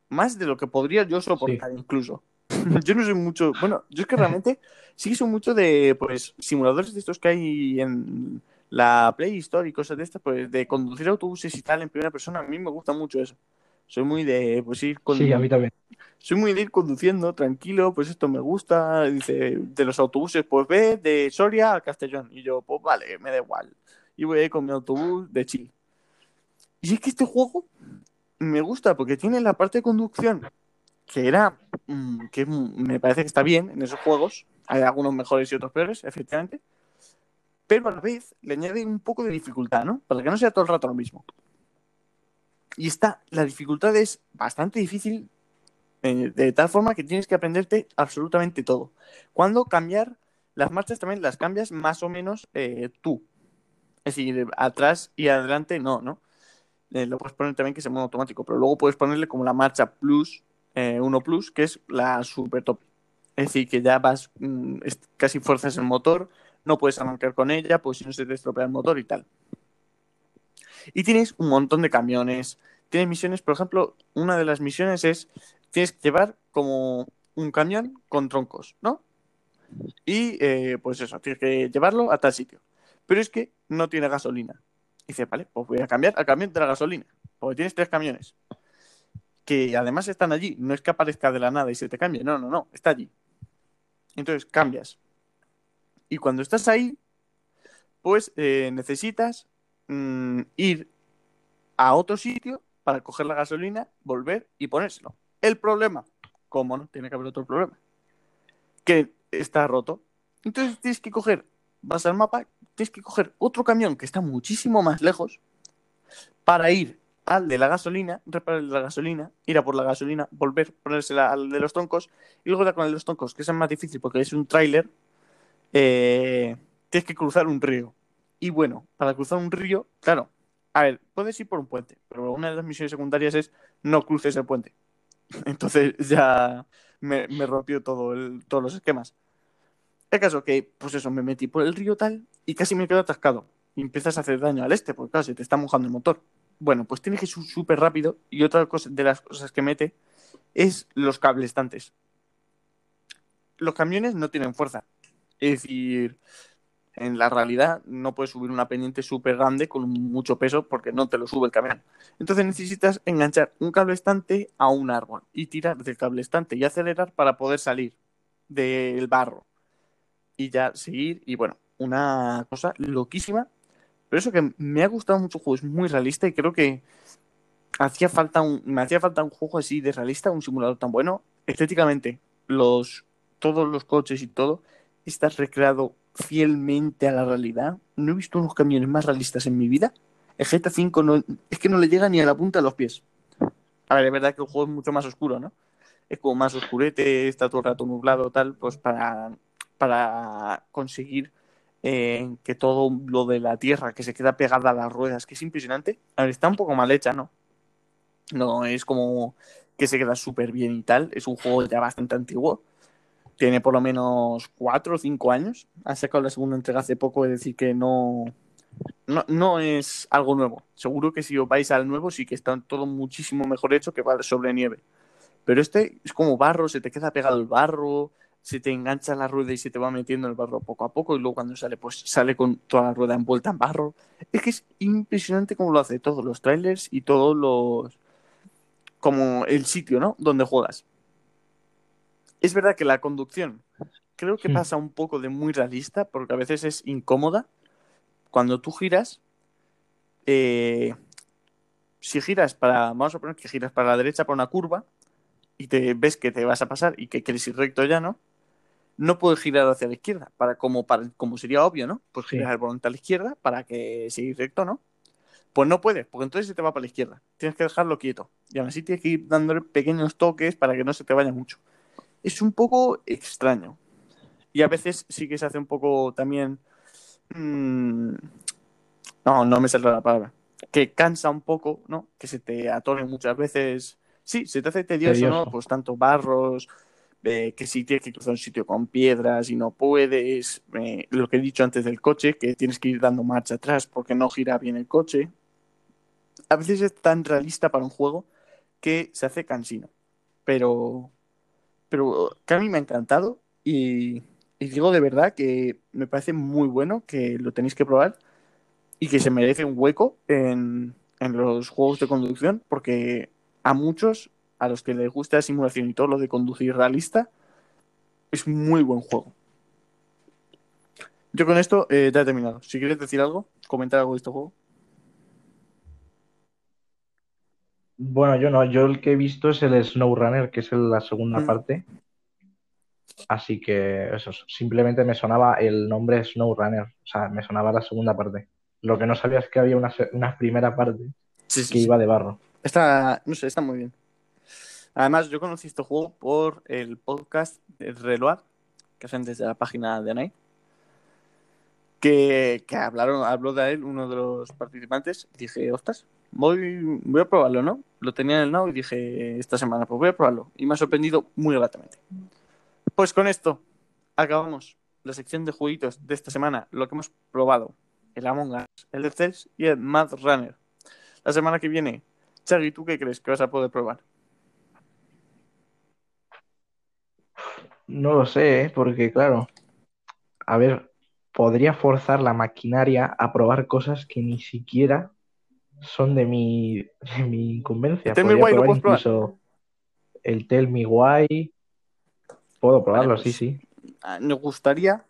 Más de lo que podría yo soportar, incluso. [laughs] yo no soy mucho. Bueno, yo es que realmente sí que soy mucho de pues simuladores de estos que hay en la Play Store y cosas de estas, pues de conducir autobuses y tal en primera persona, a mí me gusta mucho eso. Soy muy de pues ir con... Sí, a mí también. Soy muy de ir conduciendo tranquilo, pues esto me gusta, dice, de los autobuses, pues ve de Soria a Castellón. Y yo, pues vale, me da igual. Y voy con mi autobús de chill. Y es que este juego me gusta porque tiene la parte de conducción que era mm, que me parece que está bien en esos juegos. Hay algunos mejores y otros peores, efectivamente. Pero a la vez le añade un poco de dificultad, ¿no? Para que no sea todo el rato lo mismo. Y está, la dificultad es bastante difícil, eh, de tal forma que tienes que aprenderte absolutamente todo. Cuando cambiar las marchas también las cambias más o menos eh, tú. Es decir, atrás y adelante no, ¿no? Eh, lo puedes poner también que sea modo automático, pero luego puedes ponerle como la marcha plus, 1 plus, que es la super top. Es decir, que ya vas, mm, casi fuerzas el motor, no puedes arrancar con ella, pues si no se te estropea el motor y tal. Y tienes un montón de camiones. Tienes misiones, por ejemplo, una de las misiones es, tienes que llevar como un camión con troncos, ¿no? Y eh, pues eso, tienes que llevarlo a tal sitio. Pero es que no tiene gasolina. Dice, vale, pues voy a cambiar al camión de la gasolina. Porque tienes tres camiones. Que además están allí. No es que aparezca de la nada y se te cambie. No, no, no. Está allí. Entonces cambias. Y cuando estás ahí, pues eh, necesitas Mm, ir a otro sitio para coger la gasolina, volver y ponérselo. El problema, ¿cómo no? Tiene que haber otro problema. Que está roto. Entonces tienes que coger, vas al mapa, tienes que coger otro camión que está muchísimo más lejos para ir al de la gasolina, reparar la gasolina, ir a por la gasolina, volver, ponérsela al de los troncos y luego dar con el de los troncos, que es más difícil porque es un tráiler, eh, tienes que cruzar un río. Y bueno, para cruzar un río, claro, a ver, puedes ir por un puente, pero una de las misiones secundarias es no cruces el puente. [laughs] Entonces ya me, rompió todo el, todos los esquemas. El caso que, pues eso, me metí por el río tal y casi me quedo atascado. Y empiezas a hacer daño al este, porque claro, se te está mojando el motor. Bueno, pues tienes que ir súper rápido. Y otra cosa de las cosas que mete es los cablestantes. Los camiones no tienen fuerza. Es decir, en la realidad no puedes subir una pendiente súper grande con mucho peso porque no te lo sube el camión. Entonces necesitas enganchar un cable estante a un árbol y tirar del cable estante y acelerar para poder salir del barro. Y ya seguir. Y bueno, una cosa loquísima. Pero eso que me ha gustado mucho el juego, es muy realista y creo que hacía falta un, me hacía falta un juego así de realista, un simulador tan bueno. Estéticamente, los, todos los coches y todo está recreado fielmente a la realidad. No he visto unos camiones más realistas en mi vida. El GTA V no, es que no le llega ni a la punta de los pies. A ver, es verdad que el juego es mucho más oscuro, ¿no? Es como más oscurete, está todo el rato nublado, tal, pues para, para conseguir eh, que todo lo de la tierra que se queda pegada a las ruedas, que es impresionante. A ver, está un poco mal hecha, ¿no? No es como que se queda súper bien y tal. Es un juego ya bastante antiguo tiene por lo menos cuatro o cinco años. Ha sacado la segunda entrega hace poco, es decir, que no, no, es algo nuevo. Seguro que si os vais al nuevo sí que está todo muchísimo mejor hecho que sobre nieve. Pero este es como barro, se te queda pegado el barro, se te engancha la rueda y se te va metiendo el barro poco a poco y luego cuando sale, pues sale con toda la rueda envuelta en barro. Es que es impresionante cómo lo hace todos los trailers y todos los... como el sitio, ¿no? Donde juegas. Es verdad que la conducción creo que pasa un poco de muy realista porque a veces es incómoda. Cuando tú giras, eh, si giras para, vamos a poner que giras para la derecha para una curva y te ves que te vas a pasar y que quieres ir recto ya, ¿no? No puedes girar hacia la izquierda, para como, para, como sería obvio, ¿no? Pues girar el volante a la izquierda para que siga recto, ¿no? Pues no puedes, porque entonces se te va para la izquierda. Tienes que dejarlo quieto. Y aún así tienes que ir dándole pequeños toques para que no se te vaya mucho es un poco extraño. Y a veces sí que se hace un poco también... Mm, no, no me sale la palabra. Que cansa un poco, ¿no? Que se te atore muchas veces. Sí, se te hace tedioso, ¿no? Pues tanto barros, eh, que si tienes que cruzar un sitio con piedras y no puedes, eh, lo que he dicho antes del coche, que tienes que ir dando marcha atrás porque no gira bien el coche. A veces es tan realista para un juego que se hace cansino. Pero, pero a mí me ha encantado y, digo de verdad que me parece muy bueno, que lo tenéis que probar. y que se merece un hueco en, en los juegos de conducción, porque a muchos, a los que les gusta la simulación y todo lo de conducir realista, es muy buen juego. Yo con esto eh, ya he terminado. Si quieres decir algo, comentar algo de este juego. Bueno, yo no, yo el que he visto es el SnowRunner, que es la segunda Mm. parte. Así que eso, simplemente me sonaba el nombre SnowRunner, o sea, me sonaba la segunda parte. Lo que no sabía es que había una, una primera parte Sí, sí, que sí. iba de barro. Está, no sé, está muy bien. Además, yo conocí este juego por el podcast de Reload, que hacen desde la página de Anai, que, que hablaron, habló de él uno de los participantes. Dije, ostras, voy, voy a probarlo, ¿no? Lo tenía en el Now y dije, esta semana, pues voy a probarlo. Y me ha sorprendido muy gratamente. Pues con esto, acabamos la sección de jueguitos de esta semana, lo que hemos probado, el Among Us, el Dead Cells y el Mad Runner. La semana que viene, Chagui, ¿tú qué crees que vas a poder probar? No lo sé, ¿eh? porque claro, a ver, podría forzar la maquinaria a probar cosas que ni siquiera son de mi, [laughs] de mi incumbencia. Tell Me Why lo puedes probar. el Tell Me Why. Puedo probarlo, Vale, sí, pues, sí. Ah, Nos gustaría,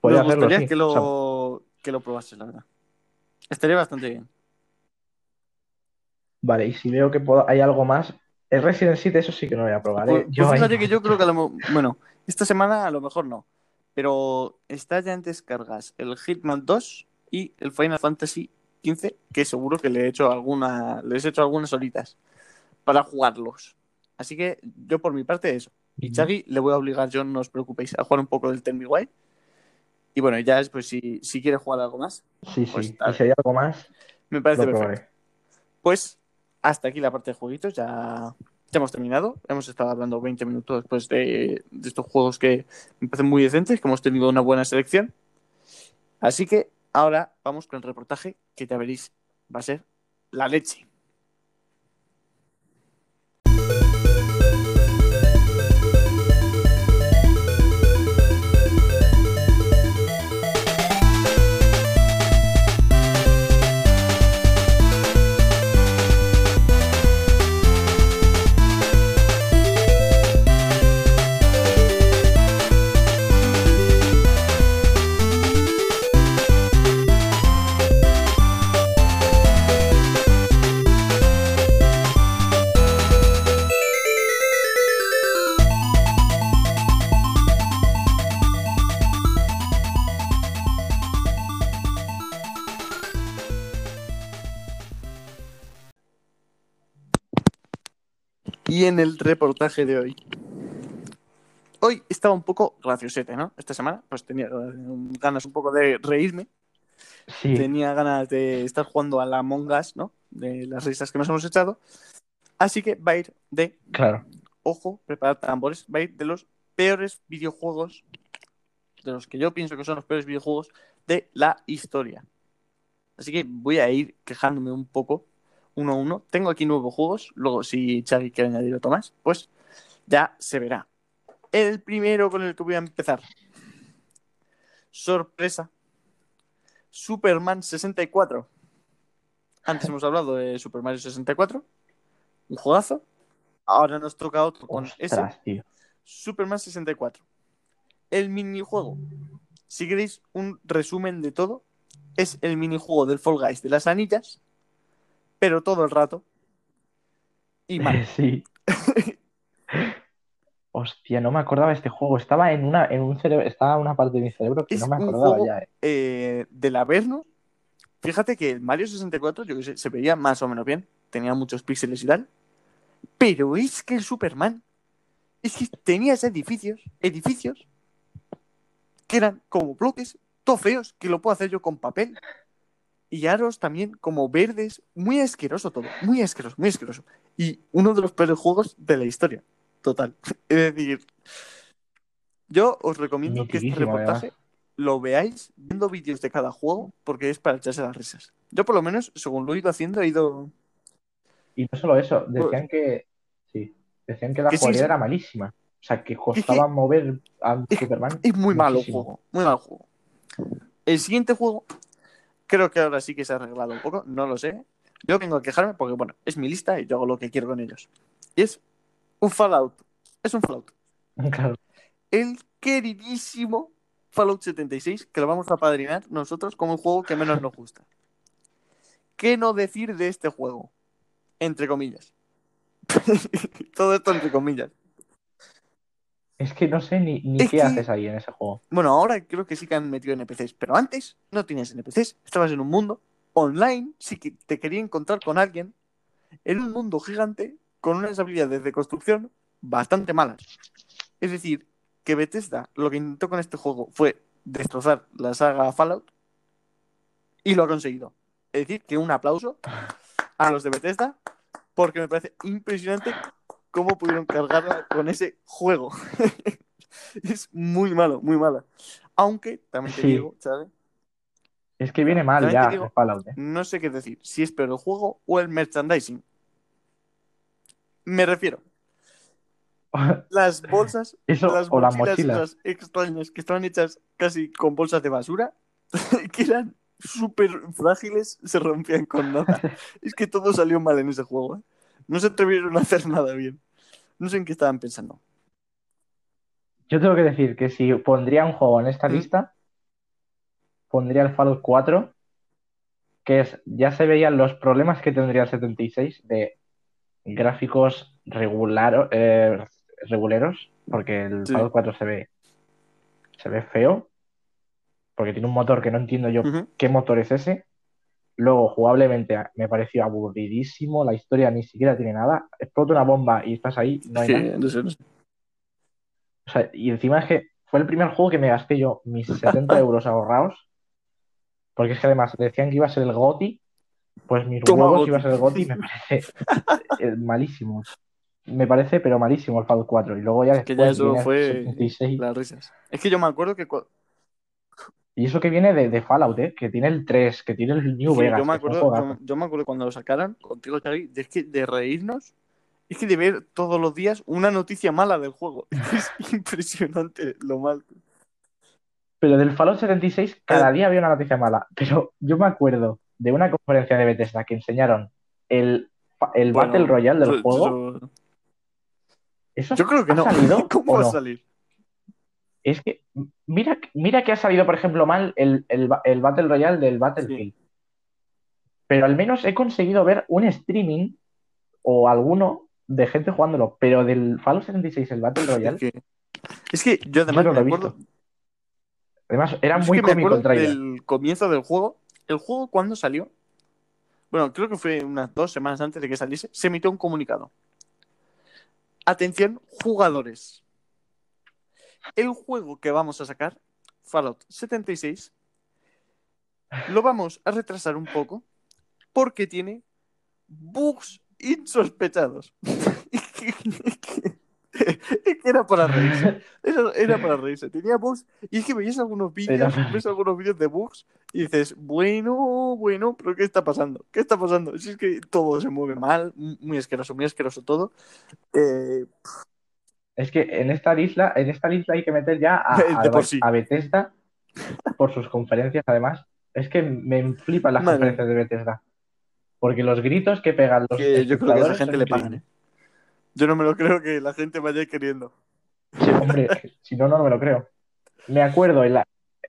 Podría nos hacerlo, gustaría sí. que O sea, lo, que lo probases, la verdad. Estaría bastante bien. vale, y si veo que puedo- hay algo más, el Resident 7, eso sí que no lo voy a probar, Pues, ¿eh? pues Yo fíjate que yo creo que a lo mo- bueno, esta semana a lo mejor no, pero está ya en descargas el Hitman 2 y el Final Fantasy 15, que seguro que le he hecho alguna, les he hecho algunas horitas para jugarlos. Así que yo por mi parte eso. Y. Chagui le voy a obligar, yo no os preocupéis, a jugar un poco del Tell Me Why. Y bueno, ya después si, si quiere jugar algo más, Sí, Pues sí. está Y si hay algo más, me parece perfecto. probaré. Pues hasta aquí la parte de jueguitos, ya, hemos terminado. Hemos estado hablando 20 minutos después de, de estos juegos que me parecen muy decentes, que hemos tenido una buena selección. Así que ahora vamos con el reportaje que ya veréis, va a ser la leche. Y en el reportaje de hoy. Hoy estaba un poco graciosete, ¿no? Esta semana, pues tenía ganas un poco de reírme. Sí, tenía ganas de estar jugando a la Among Us, ¿no? De las risas que nos hemos echado. Así que va a ir de, claro. ojo, preparad tambores, va a ir de los peores videojuegos, de los que yo pienso que son los peores videojuegos de la historia. Así que voy a ir quejándome un poco, uno a uno. Tengo aquí nuevos juegos, luego si Chagui quiere añadir otro más, pues ya se verá. El primero con el que voy a empezar. Sorpresa. Superman 64. Antes hemos hablado de Super Mario 64. Un juegazo. Ahora nos toca otro con ese. Tío. Superman 64. El minijuego. Si queréis un resumen de todo, es el minijuego del Fall Guys de las anillas, pero todo el rato. Y [laughs] mal. Sí. Hostia, no me acordaba de este juego. Estaba en una, en un cerebro, estaba en una parte de mi cerebro que Es no me un acordaba juego ya, eh. eh, del Averno. Fíjate que el Mario 64, yo que sé, se veía más o menos bien. Tenía muchos píxeles y tal. Pero es que el Superman. Es que tenías edificios, edificios, que eran como bloques, todo feos, que lo puedo hacer yo con papel. Y aros también como verdes. Muy asqueroso todo. Muy asqueroso, muy asqueroso. Y uno de los peores juegos de la historia. Total. [laughs] Es decir, yo os recomiendo que este reportaje lo veáis viendo vídeos de cada juego porque es para echarse las risas. Yo por lo menos, según lo he ido haciendo, he ido... Y no solo eso, decían que. Sí. Decían que la Que jugabilidad sí. era malísima. O sea, que costaba mover a Superman. Es muy malo el juego, muy mal juego. El siguiente juego Creo que ahora sí que se ha arreglado un poco, no lo sé. Yo vengo a quejarme porque, bueno, es mi lista y yo hago lo que quiero con ellos. Y es un Fallout. Es un Fallout. [laughs] Claro. El queridísimo Fallout 76, que lo vamos a padrinar nosotros como el juego que menos nos gusta. ¿Qué no decir de este juego? Entre comillas. [laughs] Todo esto entre comillas. Es que no sé ni, ni qué que- haces ahí en ese juego. Bueno, ahora creo que sí que han metido NPCs, pero antes no tenías NPCs. Estabas en un mundo online, sí que te quería encontrar con alguien, en un mundo gigante con unas habilidades de construcción bastante malas. Es decir, que Bethesda lo que intentó con este juego fue destrozar la saga Fallout y lo ha conseguido. Es decir, que un aplauso a los de Bethesda porque me parece impresionante cómo pudieron cargarla con ese juego. [laughs] es muy malo, muy mala. Aunque, también te Sí. digo, ¿sabes? Es que viene mal También ya digo- el Fallout. ¿eh? No sé qué decir, si es peor el juego o el merchandising. Me refiero, [laughs] las bolsas, Eso las o las mochilas extrañas que estaban hechas casi con bolsas de basura, [laughs] que eran súper frágiles, se rompían con nada. Es que todo salió mal en ese juego. ¿eh? No se atrevieron a hacer nada bien. No sé en qué estaban pensando. Yo tengo que decir que si pondría un juego en esta lista, pondría el Fallout 4, que es, ya se veían los problemas que tendría el 76 de gráficos regular, eh, reguleros, porque el Sí. Fallout 4 se ve, se ve feo, porque tiene un motor que no entiendo yo qué motor es ese. Luego, jugablemente, me pareció aburridísimo, la historia ni siquiera tiene nada. Explota una bomba y estás ahí, no hay Sí, nada. no sé, no sé. O sea, y encima es que fue el primer juego que me gasté yo mis 70 [laughs] euros ahorrados. Porque es que además decían que iba a ser el GOTY. Pues mis Toma huevos GOTY. iba a ser el GOTY y me parece [laughs] eh, malísimo. Me parece, pero malísimo el Fallout 4. Y luego ya Que ya después eso fue 76. las risas. Es que yo me acuerdo que Y eso que viene de, de Fallout, ¿eh? Que tiene el 3, que tiene el New Sí, Vegas. yo, me acuerdo, juegazos. yo, yo me acuerdo cuando lo sacaron contigo, Xavi, de, es que de reírnos, es que de ver todos los días una noticia mala del juego. [laughs] Es impresionante lo mal. Pero del Fallout 76 cada Eh. día había una noticia mala. Pero yo me acuerdo de una conferencia de Bethesda que enseñaron el, el Bueno, Battle Royale del juego. eso- ¿Eso yo creo que ha no. salido [laughs] ¿Cómo va a salir? Es que, mira, mira que ha salido, por ejemplo, mal el, el, el Battle Royale del Battlefield. Pero al menos he conseguido ver un streaming o alguno de gente jugándolo. Pero del Fallout 76, el Battle Es Royale, que, es que yo además Yo no lo me he acuerdo, visto. además, era es muy que cómico el trailer. del comienzo del juego. El juego cuando salió, bueno, creo que fue unas dos semanas antes de que saliese, se emitió un comunicado. Atención, jugadores. El juego que vamos a sacar, Fallout 76, lo vamos a retrasar un poco porque tiene bugs insospechados. [laughs] Es que era para reírse. Era, era para reírse. Tenía bugs. Y es que veías algunos vídeos, para ves algunos vídeos de bugs y dices, bueno, bueno, pero ¿qué está pasando? ¿Qué está pasando? Si es que todo se mueve mal, muy asqueroso, muy asqueroso todo. Eh, Es que en esta lista, en esta lista hay que meter ya a, [laughs] a- por sí. a Bethesda por sus conferencias, además. Es que me flipan las Madre conferencias de Bethesda. Porque los gritos que pegan los que yo creo que a esa gente le pagan. ¿eh? Yo no me lo creo que la gente vaya queriendo. Sí, hombre, si no, no me lo creo. Me acuerdo, en la,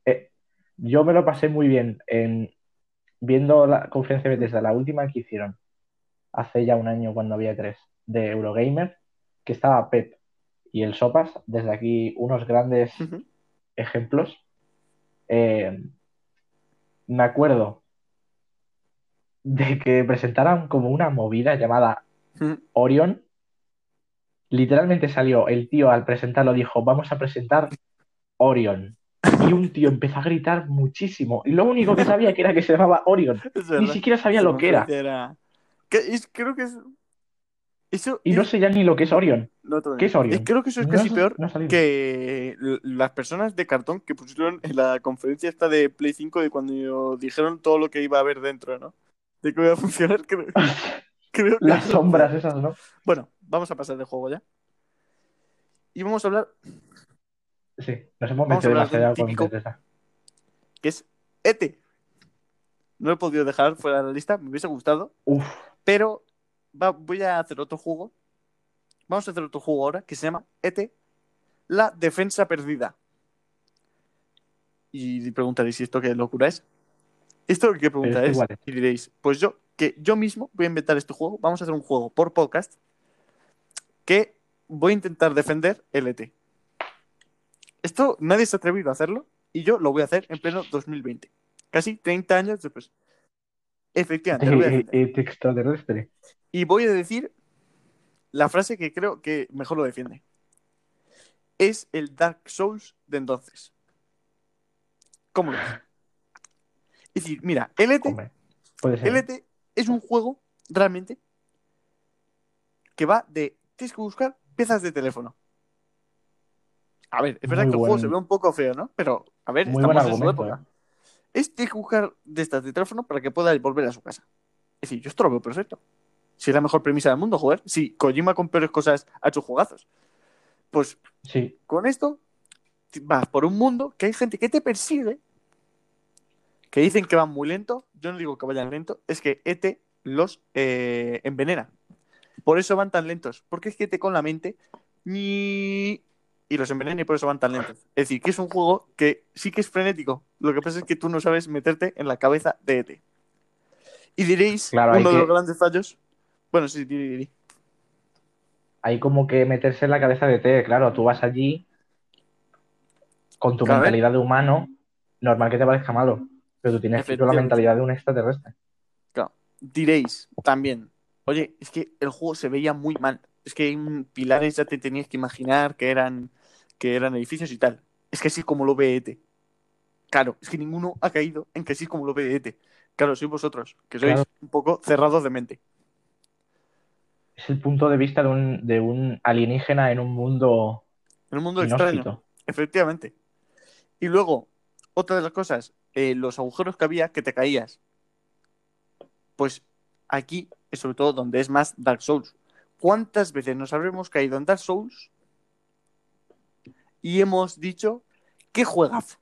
eh, yo me lo pasé muy bien en viendo la conferencia de Bethesda, la última que hicieron, hace ya un año cuando había tres, de Eurogamer, que estaba Pep y el Sopas, desde aquí unos grandes ejemplos. Eh, me acuerdo de que presentaran como una movida llamada. Orion. Literalmente salió el tío al presentarlo, dijo, vamos a presentar Orion. Y un tío empezó a gritar muchísimo. Y lo único que sabía que era que se llamaba Orion. [laughs] Ni siquiera sabía lo que era. Que es- creo que es. Eso Y no sé ya ni lo que es Orion. no ¿qué es. Orion? Creo que eso es casi peor no que las personas de cartón que pusieron en la conferencia esta de Play 5 de cuando dijeron todo lo que iba a haber dentro, ¿no? De que iba a funcionar, creo, [laughs] creo que Las eso sombras esas, ¿no? Bueno, vamos a pasar de juego ya. Y vamos a hablar Sí, nos hemos metido demasiado con Bethesda. que es ET. No lo he podido dejar fuera de la lista, me hubiese gustado. Uf, Pero va- voy a hacer otro juego. Vamos a hacer otro juego ahora que se llama ET, la defensa perdida. Y preguntaréis, ¿y esto qué locura es? Esto qué pregunta esto es. igual es. Y diréis, pues yo, que yo mismo voy a inventar este juego. Vamos a hacer un juego por podcast que voy a intentar defender el ET. Esto nadie se ha atrevido a hacerlo y yo lo voy a hacer en pleno 2020. Casi 30 años después. Efectivamente, lo voy a defender. ET extraterrestre. Y voy a decir la frase que creo que mejor lo defiende. Es el Dark Souls de entonces. ¿Cómo lo ves? Es decir, mira, LT, ser. LT es un juego realmente que va de. Tienes que buscar piezas de teléfono. A ver, es verdad Muy que el juego se ve un poco feo, ¿no? Pero, a ver, Muy estamos en su época. ¿eh? Es tienes que buscar de estas de teléfono para que puedas volver a su casa. Es decir, yo esto lo veo perfecto. Si es la mejor premisa del mundo, joder. Si Kojima con peores cosas ha hecho jugazos. Pues Sí, con esto vas por un mundo que hay gente que te persigue, que dicen que van muy lento. Yo no digo que vayan lento, es que ET los eh, envenena. Por eso van tan lentos. Porque es que ET con la mente ni... y los envenena y por eso van tan lentos. Es decir, que es un juego que sí que es frenético. Lo que pasa es que tú no sabes meterte en la cabeza de ET. Y diréis, Claro, hay uno de que- los grandes fallos. Bueno, sí, di, di, di. hay como que meterse en la cabeza de ET. Claro, tú vas allí con tu Claro, ¿eh? mentalidad de humano, normal que te parezca malo, pero tú tienes que la mentalidad de un extraterrestre. diréis también, oye, es que el juego se veía muy mal. Es que en pilares ya te tenías que imaginar que eran, que eran edificios y tal. Es que así es como lo ve ET. Claro, es que ninguno ha caído en que así es como lo ve ET. Claro, sois vosotros, que sois Claro. un poco cerrados de mente. Es el punto de vista de un, de un alienígena en un mundo En un mundo extraño, efectivamente. Y luego, otra de las cosas, eh, los agujeros que había que te caías. Pues aquí, es sobre todo donde es más Dark Souls. ¿Cuántas veces nos habremos caído en Dark Souls y hemos dicho que juegas?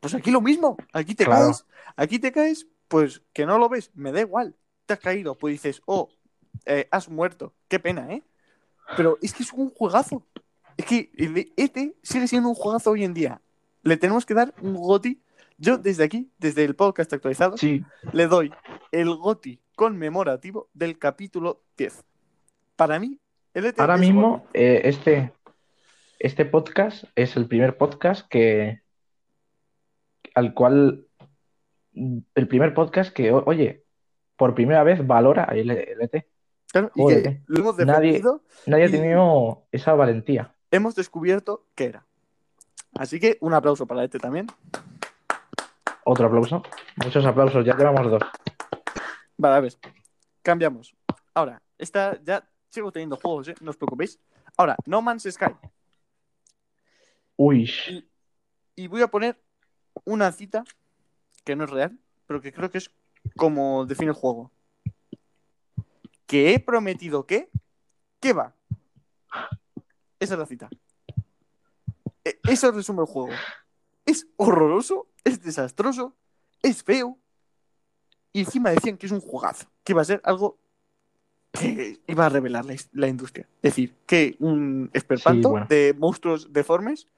Pues aquí lo mismo, aquí te Claro. caes, aquí te caes, pues que no lo ves, me da igual, te has caído, pues dices, oh, eh, has muerto, qué pena, ¿eh? Pero es que es un juegazo. Es que ET sigue siendo un juegazo hoy en día. Le tenemos que dar un GOTI. Yo desde aquí, desde el podcast actualizado, Sí, le doy el GOTI conmemorativo del capítulo 10. Para mí, el ET ahora mismo eh, este, este podcast es el primer podcast que al cual el primer podcast que, oye, por primera vez valora el ET. Claro, y que lo hemos defendido, Nadie ha Y- tenido esa valentía. hemos descubierto que era. Así que un aplauso para ET también. Otro aplauso. Muchos aplausos, ya llevamos dos. Vale, a ver, cambiamos. Ahora, esta ya sigo teniendo juegos, ¿eh? no os preocupéis. Ahora, No Man's Sky. Uy, Y voy a poner una cita que no es real, pero que creo que es como define el juego. Que he prometido que, ¿qué va? Esa es la cita. E- Eso resume el juego. Es horroroso, es desastroso, es feo. Y encima decían que es un juegazo, que iba a ser algo que iba a revelar la, la industria. Es decir, que un esperpanto Sí, bueno. de monstruos deformes.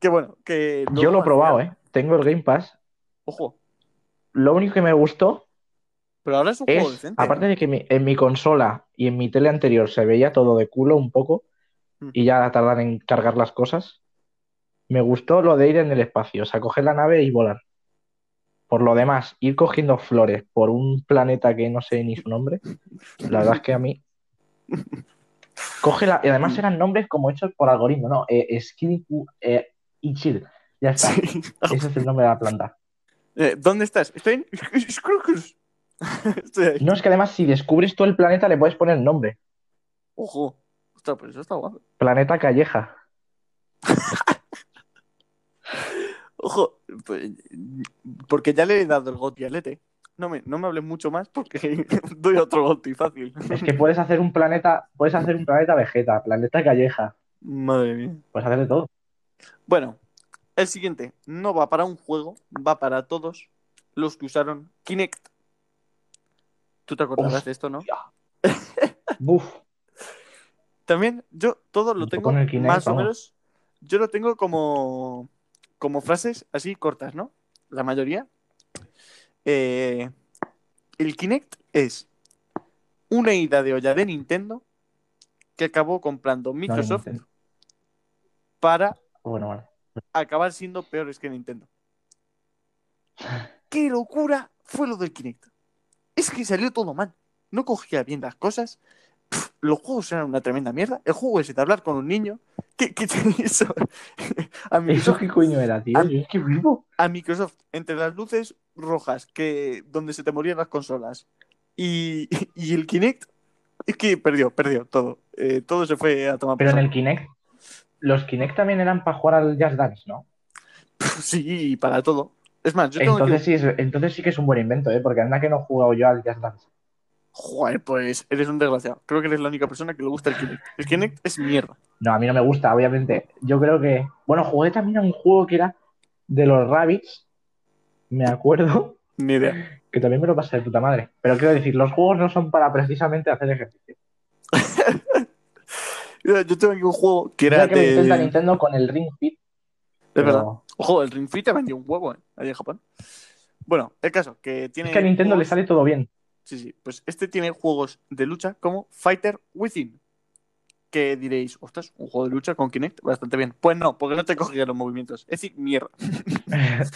Que bueno, que. yo lo he probado, ¿eh? Tengo el Game Pass. Ojo, Lo único que me gustó pero ahora es un juego es, decente. aparte de que mi- en mi consola y en mi tele anterior se veía todo de culo un poco Mm. y ya tardan en cargar las cosas, me gustó lo de ir en el espacio, o sea, coger la nave y volar. Por lo demás, ir cogiendo flores por un planeta que no sé ni su nombre, la verdad es que a mí... [laughs] Coge la... Y además eran nombres como hechos por algoritmo, ¿no? Eh, eh, Ichir. Ya está. Sí. Ese es el nombre de la planta. [laughs] Eh, ¿Dónde estás? Estoy en. [laughs] Estoy. No, es que además si descubres todo el planeta le puedes poner nombre. Ojo. Ostras, pero eso está guapo. Planeta Calleja. [laughs] Ojo. pues, Porque ya le he dado el goti al ET. No me, no me hables mucho más porque doy otro goti fácil. Es que puedes hacer un planeta, puedes hacer un planeta Vegeta, planeta Calleja, Madre mía. puedes hacer de todo. Bueno, el siguiente no va para un juego, va para todos. los que usaron Kinect. Tú te acordarás de esto, ¿no? [laughs] Buf. También yo todo lo Yo tengo Kinect, más o menos. Yo lo tengo como, como frases así cortas, ¿no? La mayoría. Eh, el Kinect es una ida de olla de Nintendo que acabó comprando Microsoft para Bueno, bueno. acabar siendo peores que Nintendo. ¡Qué locura fue lo del Kinect! Es que salió todo mal. No cogía bien las cosas. Pff, los juegos eran una tremenda mierda. El juego ese de hablar con un niño. ¿Qué, qué eso? [laughs] a, ¿Eso Microsoft, qué coño era, tío? Yo es que vivo. a Microsoft, entre las luces rojas que donde se te morían las consolas y, [laughs] y el Kinect, es que perdió, perdió todo. Eh, todo se fue a tomar Pero en el Kinect, los Kinect también eran para jugar al Just Dance, ¿no? [laughs] Sí, para todo. Es más, yo tengo Entonces sí, es- entonces sí que es un buen invento, ¿eh? Porque anda que no he jugado yo al Just Dance. Joder, pues eres un desgraciado. Creo que eres la única persona que le gusta el Kinect. El Kinect es mierda. No, a mí no me gusta, obviamente. Yo creo que. Bueno, jugué también a un juego que era de los Rabbits. Me acuerdo. [laughs] Ni idea. Que también me lo pasé de puta madre. Pero quiero decir, los juegos no son para precisamente hacer ejercicio. [laughs] Mira, Yo tengo aquí un juego que era que me intenta de. Nintendo con el Ring Fit. Es pero verdad. Ojo, el Ring Fit te vendió un huevo, ¿eh? Allí en Japón. Bueno, el caso, que tiene. Es que a Nintendo le sale todo bien. Sí, sí. Pues este tiene juegos de lucha como Fighter Within. Que diréis, ostras, un juego de lucha con Kinect, bastante bien. Pues no, porque no te cogía los movimientos. Es decir, mierda. [laughs] [laughs]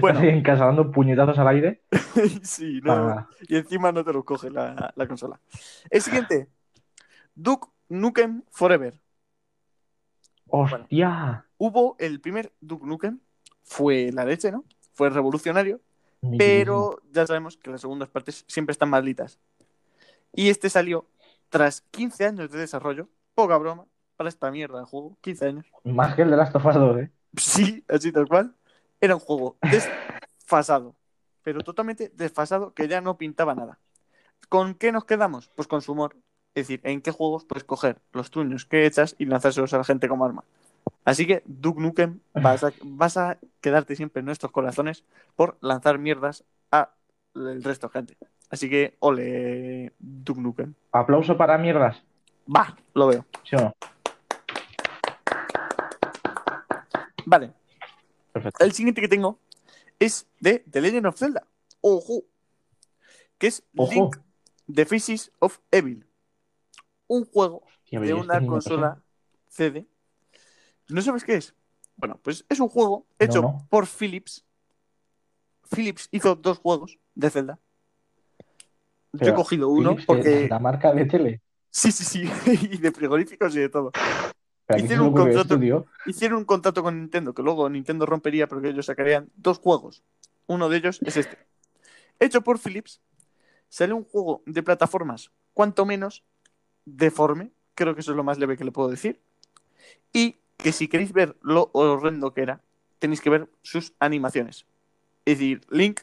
Bueno. Estás ahí en casa dando puñetazos al aire. [laughs] sí, no. para nada. Y encima no te lo coge la, la consola. El siguiente, Duke Nukem Forever. ¡Hostia! Hubo el primer Duke Nukem, fue la leche, ¿no? Fue revolucionario, pero ya sabemos que las segundas partes siempre están malditas. Y este salió tras 15 años de desarrollo, poca broma, para esta mierda de juego, 15 años. Más que el de Last of Us 2, ¿eh? Sí, así tal cual. Era un juego desfasado, pero totalmente desfasado que ya no pintaba nada. ¿Con qué nos quedamos? Pues con su humor. Es decir, ¿en qué juegos puedes coger los truños que echas y lanzárselos a la gente como arma? Así que, Duke Nukem, vas a, vas a quedarte siempre en nuestros corazones por lanzar mierdas a el resto de gente. Así que, ole, Duke Nukem. Aplauso para mierdas. Va, lo veo. ¿Sí o no? Vale, Perfecto. El siguiente que tengo es de The Legend of Zelda. Ojo. Que es Ojo. Link The Faces of Evil. Un juego de una consola CD. ¿No sabes qué es? Bueno, pues es un juego hecho No, no. por Philips. Philips hizo dos juegos de Zelda. Yo he cogido uno Philips, porque. la marca de tele. Sí, sí, sí. [laughs] y de frigoríficos y de todo. ¿Pero a quién se Hicieron un contrato-? Hicieron un contrato con Nintendo que luego Nintendo rompería porque ellos sacarían dos juegos. Uno de ellos es este. Hecho por Philips, sale un juego de plataformas cuanto menos deforme, creo que eso es lo más leve que le puedo decir, y que si queréis ver lo horrendo que era, tenéis que ver sus animaciones. Es decir, Link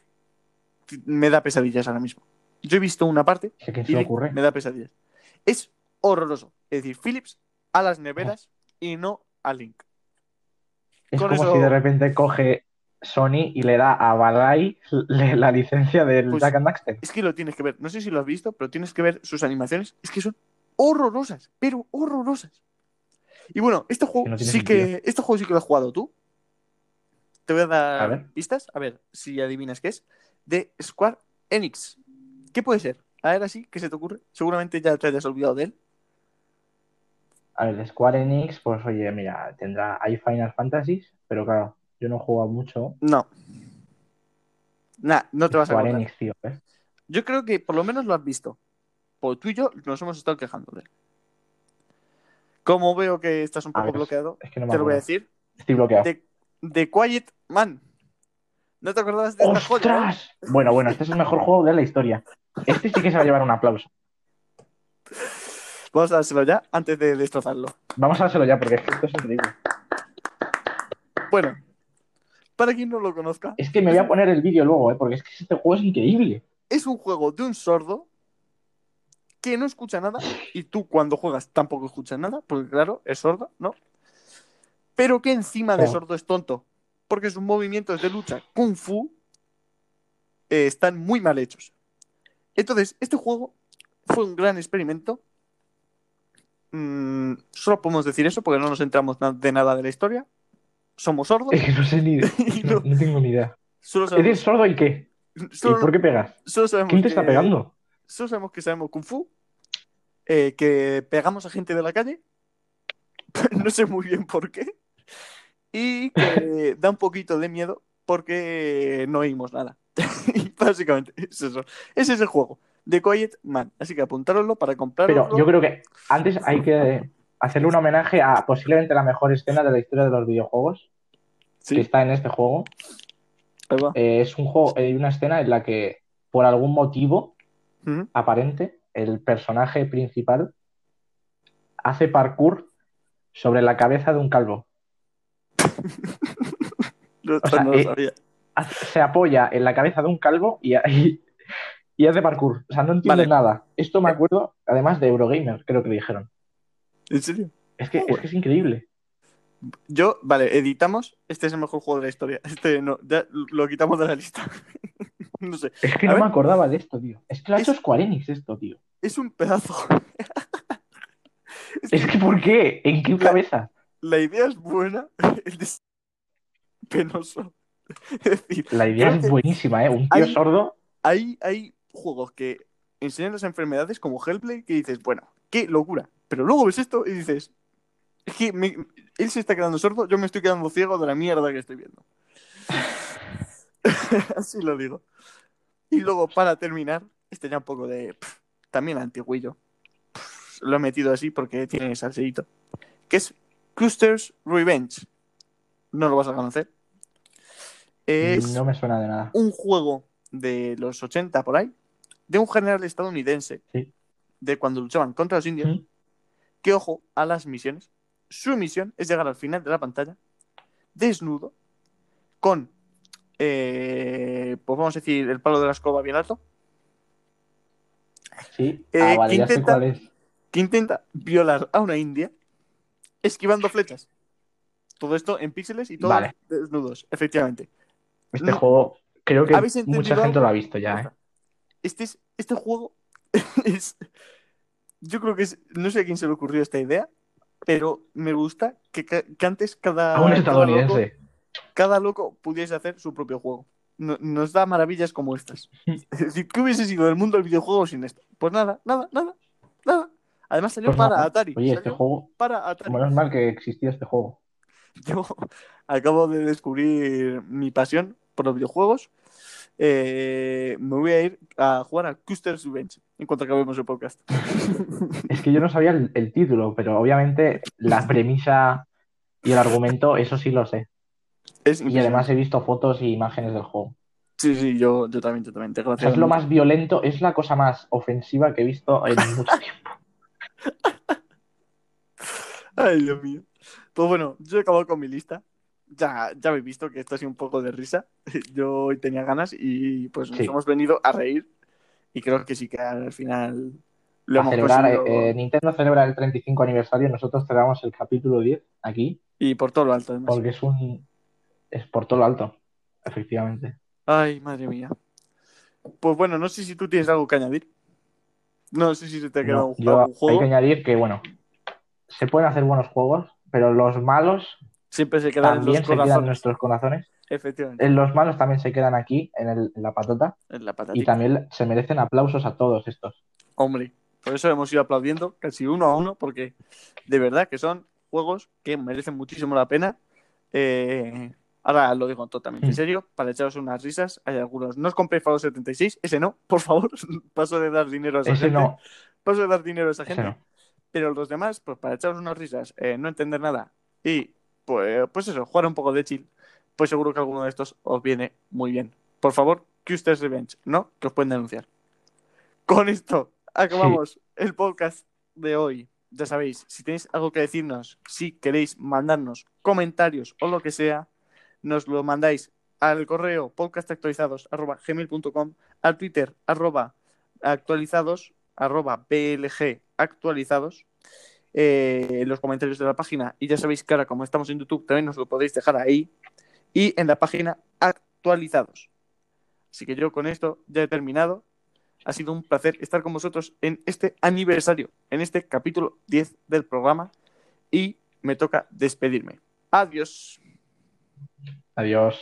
me da pesadillas ahora mismo. Yo he visto una parte ¿A quién y se le Link ocurre? me da pesadillas. Es horroroso. Es decir, Philips a las neveras y no a Link. Es con como eso- si de repente coge Sony y le da a Badai le- la licencia del Pues- Jack and Daxter. Es que lo tienes que ver. No sé si lo has visto, pero tienes que ver sus animaciones. Es que son horrorosas, pero horrorosas. Y bueno, este juego no sí que este juego sí que lo has jugado tú. Te voy a dar A ver. pistas, a ver si adivinas qué es. De Square Enix. ¿Qué puede ser? A ver así, ¿qué se te ocurre? Seguramente ya te hayas olvidado de él. A ver, de Square Enix, pues oye, mira, tendrá, hay Final Fantasies, pero claro, yo no he jugado mucho. No. Nah, no te vas a Square acordar. Enix, tío, ¿eh? Yo creo que por lo menos lo has visto. Porque tú y yo nos hemos estado quejando de él. Como veo que estás un poco ver, bloqueado, Es que no te lo voy a decir. Estoy bloqueado. The, The Quiet Man. ¿No te acordabas de esta joya? eh? ¡Ostras! Bueno, bueno, este es el mejor juego de la historia. Este sí que se va a llevar un aplauso. Vamos a dárselo ya antes de destrozarlo. Vamos a dárselo ya, porque es que esto es increíble. Bueno, para quien no lo conozca, Es que me voy a poner el vídeo luego, ¿eh? Porque es que este juego es increíble. es un juego de un sordo que no escucha nada y tú cuando juegas tampoco escuchas nada, porque claro, es sordo, ¿no? Pero que encima de Claro. sordo es tonto, porque sus movimientos de lucha kung fu eh, están muy mal hechos. Entonces, este juego fue un gran experimento. Mm, solo podemos decir eso porque no nos entramos na- de nada de la historia. Somos sordos. Es que no sé ni. [laughs] No, no- tengo ni idea. Solo ¿Eres sabemos, sordo y qué? ¿Y por qué pegas? solo sabemos ¿Quién te está pegando? Solo sabemos que sabemos Kung Fu, eh, que pegamos a gente de la calle, [laughs] no sé muy bien por qué, y que [laughs] da un poquito de miedo porque no oímos nada. [laughs] y básicamente es eso. Ese es el juego, The Quiet Man. Así que apuntároslo para comprarlo. Pero yo creo que antes hay que hacerle un homenaje a posiblemente la mejor escena de la historia de los videojuegos que está en este juego. Eh, es un juego, hay una escena en la que, por algún motivo Aparente, el personaje principal hace parkour sobre la cabeza de un calvo. [laughs] No, O sea, no lo eh, sabía. Se apoya en la cabeza de un calvo y, [laughs] y, y hace parkour. O sea, no entiendo Vale. nada. Esto me acuerdo, además de Eurogamer, creo que dijeron. ¿En serio? Es que, Ah, es, que es increíble. Yo, vale, editamos. Este es el mejor juego de la historia. Este no, ya lo quitamos de la lista. [laughs] no sé. Es que A no ver. me acordaba de esto, tío. Es que lo ha Es- hecho Square Enix esto, tío. Es un pedazo. [laughs] Es Es que ¿por qué? ¿En qué La- cabeza? La idea es buena, [laughs] el penoso. Es decir, La idea es buenísima, ¿eh? Un tío hay- sordo. hay, hay juegos que enseñan las enfermedades como Hellblade que dices, bueno, qué locura. Pero luego ves esto y dices, es que me- él se está quedando sordo, yo me estoy quedando ciego de la mierda que estoy viendo. [laughs] Así lo digo. Y luego, para terminar, este ya un poco de. pff, también antiguillo. Pff, Lo he metido así porque tiene salseíto. Que es Custer's Revenge. No lo vas a conocer. Es No me suena de nada. un juego de los 80 por ahí, de un general estadounidense, Sí. de cuando luchaban contra los indios, ¿Mm? que ojo a las misiones. Su misión es llegar al final de la pantalla, desnudo, con, eh, pues vamos a decir, el palo de la escoba bien alto, Sí. Eh, ah, vale, ya sé intenta- cuál es. que intenta violar a una india, esquivando flechas. Todo esto en píxeles y Vale. desnudos, efectivamente. Este no- juego, creo que ¿Habéis entendido mucha gente algo? lo ha visto ya, ¿eh? Este, es, este juego [laughs] es. Yo creo que es. No sé a quién se le ocurrió esta idea, pero me gusta que, antes cada. A un cada estadounidense. loco, cada loco pudiese hacer su propio juego. No- nos da maravillas como estas. [laughs] Es decir, ¿qué hubiese sido el mundo del videojuego sin esto? Pues nada, nada, nada, nada. Además salió Pues para nada. Atari. Oye, este juego, para Atari. menos mal que existía este juego. [laughs] Yo acabo de descubrir mi pasión por los videojuegos. Eh, me voy a ir a jugar a Custer's Revenge en cuanto acabemos el podcast. [laughs] Es que yo no sabía el, el título, pero obviamente la premisa y el argumento, eso sí lo sé. Es Y además he visto fotos y imágenes del juego. Sí, sí, yo, yo también, yo también. O sea, es lo más violento, es la cosa más ofensiva que he visto en [laughs] mucho tiempo. Ay, Dios mío. Pues bueno, yo he acabado con mi lista. Ya, ya habéis visto que esto ha sido un poco de risa. [laughs] Yo hoy tenía ganas y pues nos Sí. hemos venido a reír. Y creo que sí que al final lo A hemos celebrar, conseguido. eh, Nintendo celebra el 35 aniversario, nosotros celebramos el capítulo 10 aquí, Y por todo lo alto, además. porque es un... es por todo lo alto, efectivamente. Ay, madre mía. Pues bueno, no sé si tú tienes algo que añadir. No sé si se te ha quedado No, algún hay juego. que añadir que, bueno, se pueden hacer buenos juegos, pero los malos Siempre se quedan en también los se quedan en corazones. nuestros corazones. Efectivamente. Los malos también se quedan aquí, en, el- en la patata, En la y también se merecen aplausos a todos estos. Hombre, por eso hemos ido aplaudiendo casi uno a uno, porque de verdad que son juegos que merecen muchísimo la pena. Eh, ahora lo digo totalmente en Mm. serio, para echaros unas risas, hay algunos. No os compréis Fallout 76, ese no, por favor. [laughs] Paso de dar dinero a esa Ese gente. no, Paso de dar dinero a esa ese gente. no. Pero los demás, pues para echaros unas risas, eh, no entender nada y pues, pues eso, jugar un poco de chill, pues seguro que alguno de estos os viene muy bien. Por favor, que ustedes Revenge, ¿no? Que os pueden denunciar. Con esto acabamos el podcast de hoy. Ya sabéis, si tenéis algo que decirnos, si queréis mandarnos comentarios o lo que sea, nos lo mandáis al correo podcastactualizados.gmail.com, al Twitter arroba actualizados, arroba blg actualizados, eh, en los comentarios de la página. Y ya sabéis que ahora, como estamos en YouTube, también nos lo podéis dejar ahí. Y en la página actualizados. Así que yo con esto ya he terminado. Ha sido un placer estar con vosotros en este aniversario, en este capítulo 10 del programa. Y me toca despedirme. Adiós. Adiós.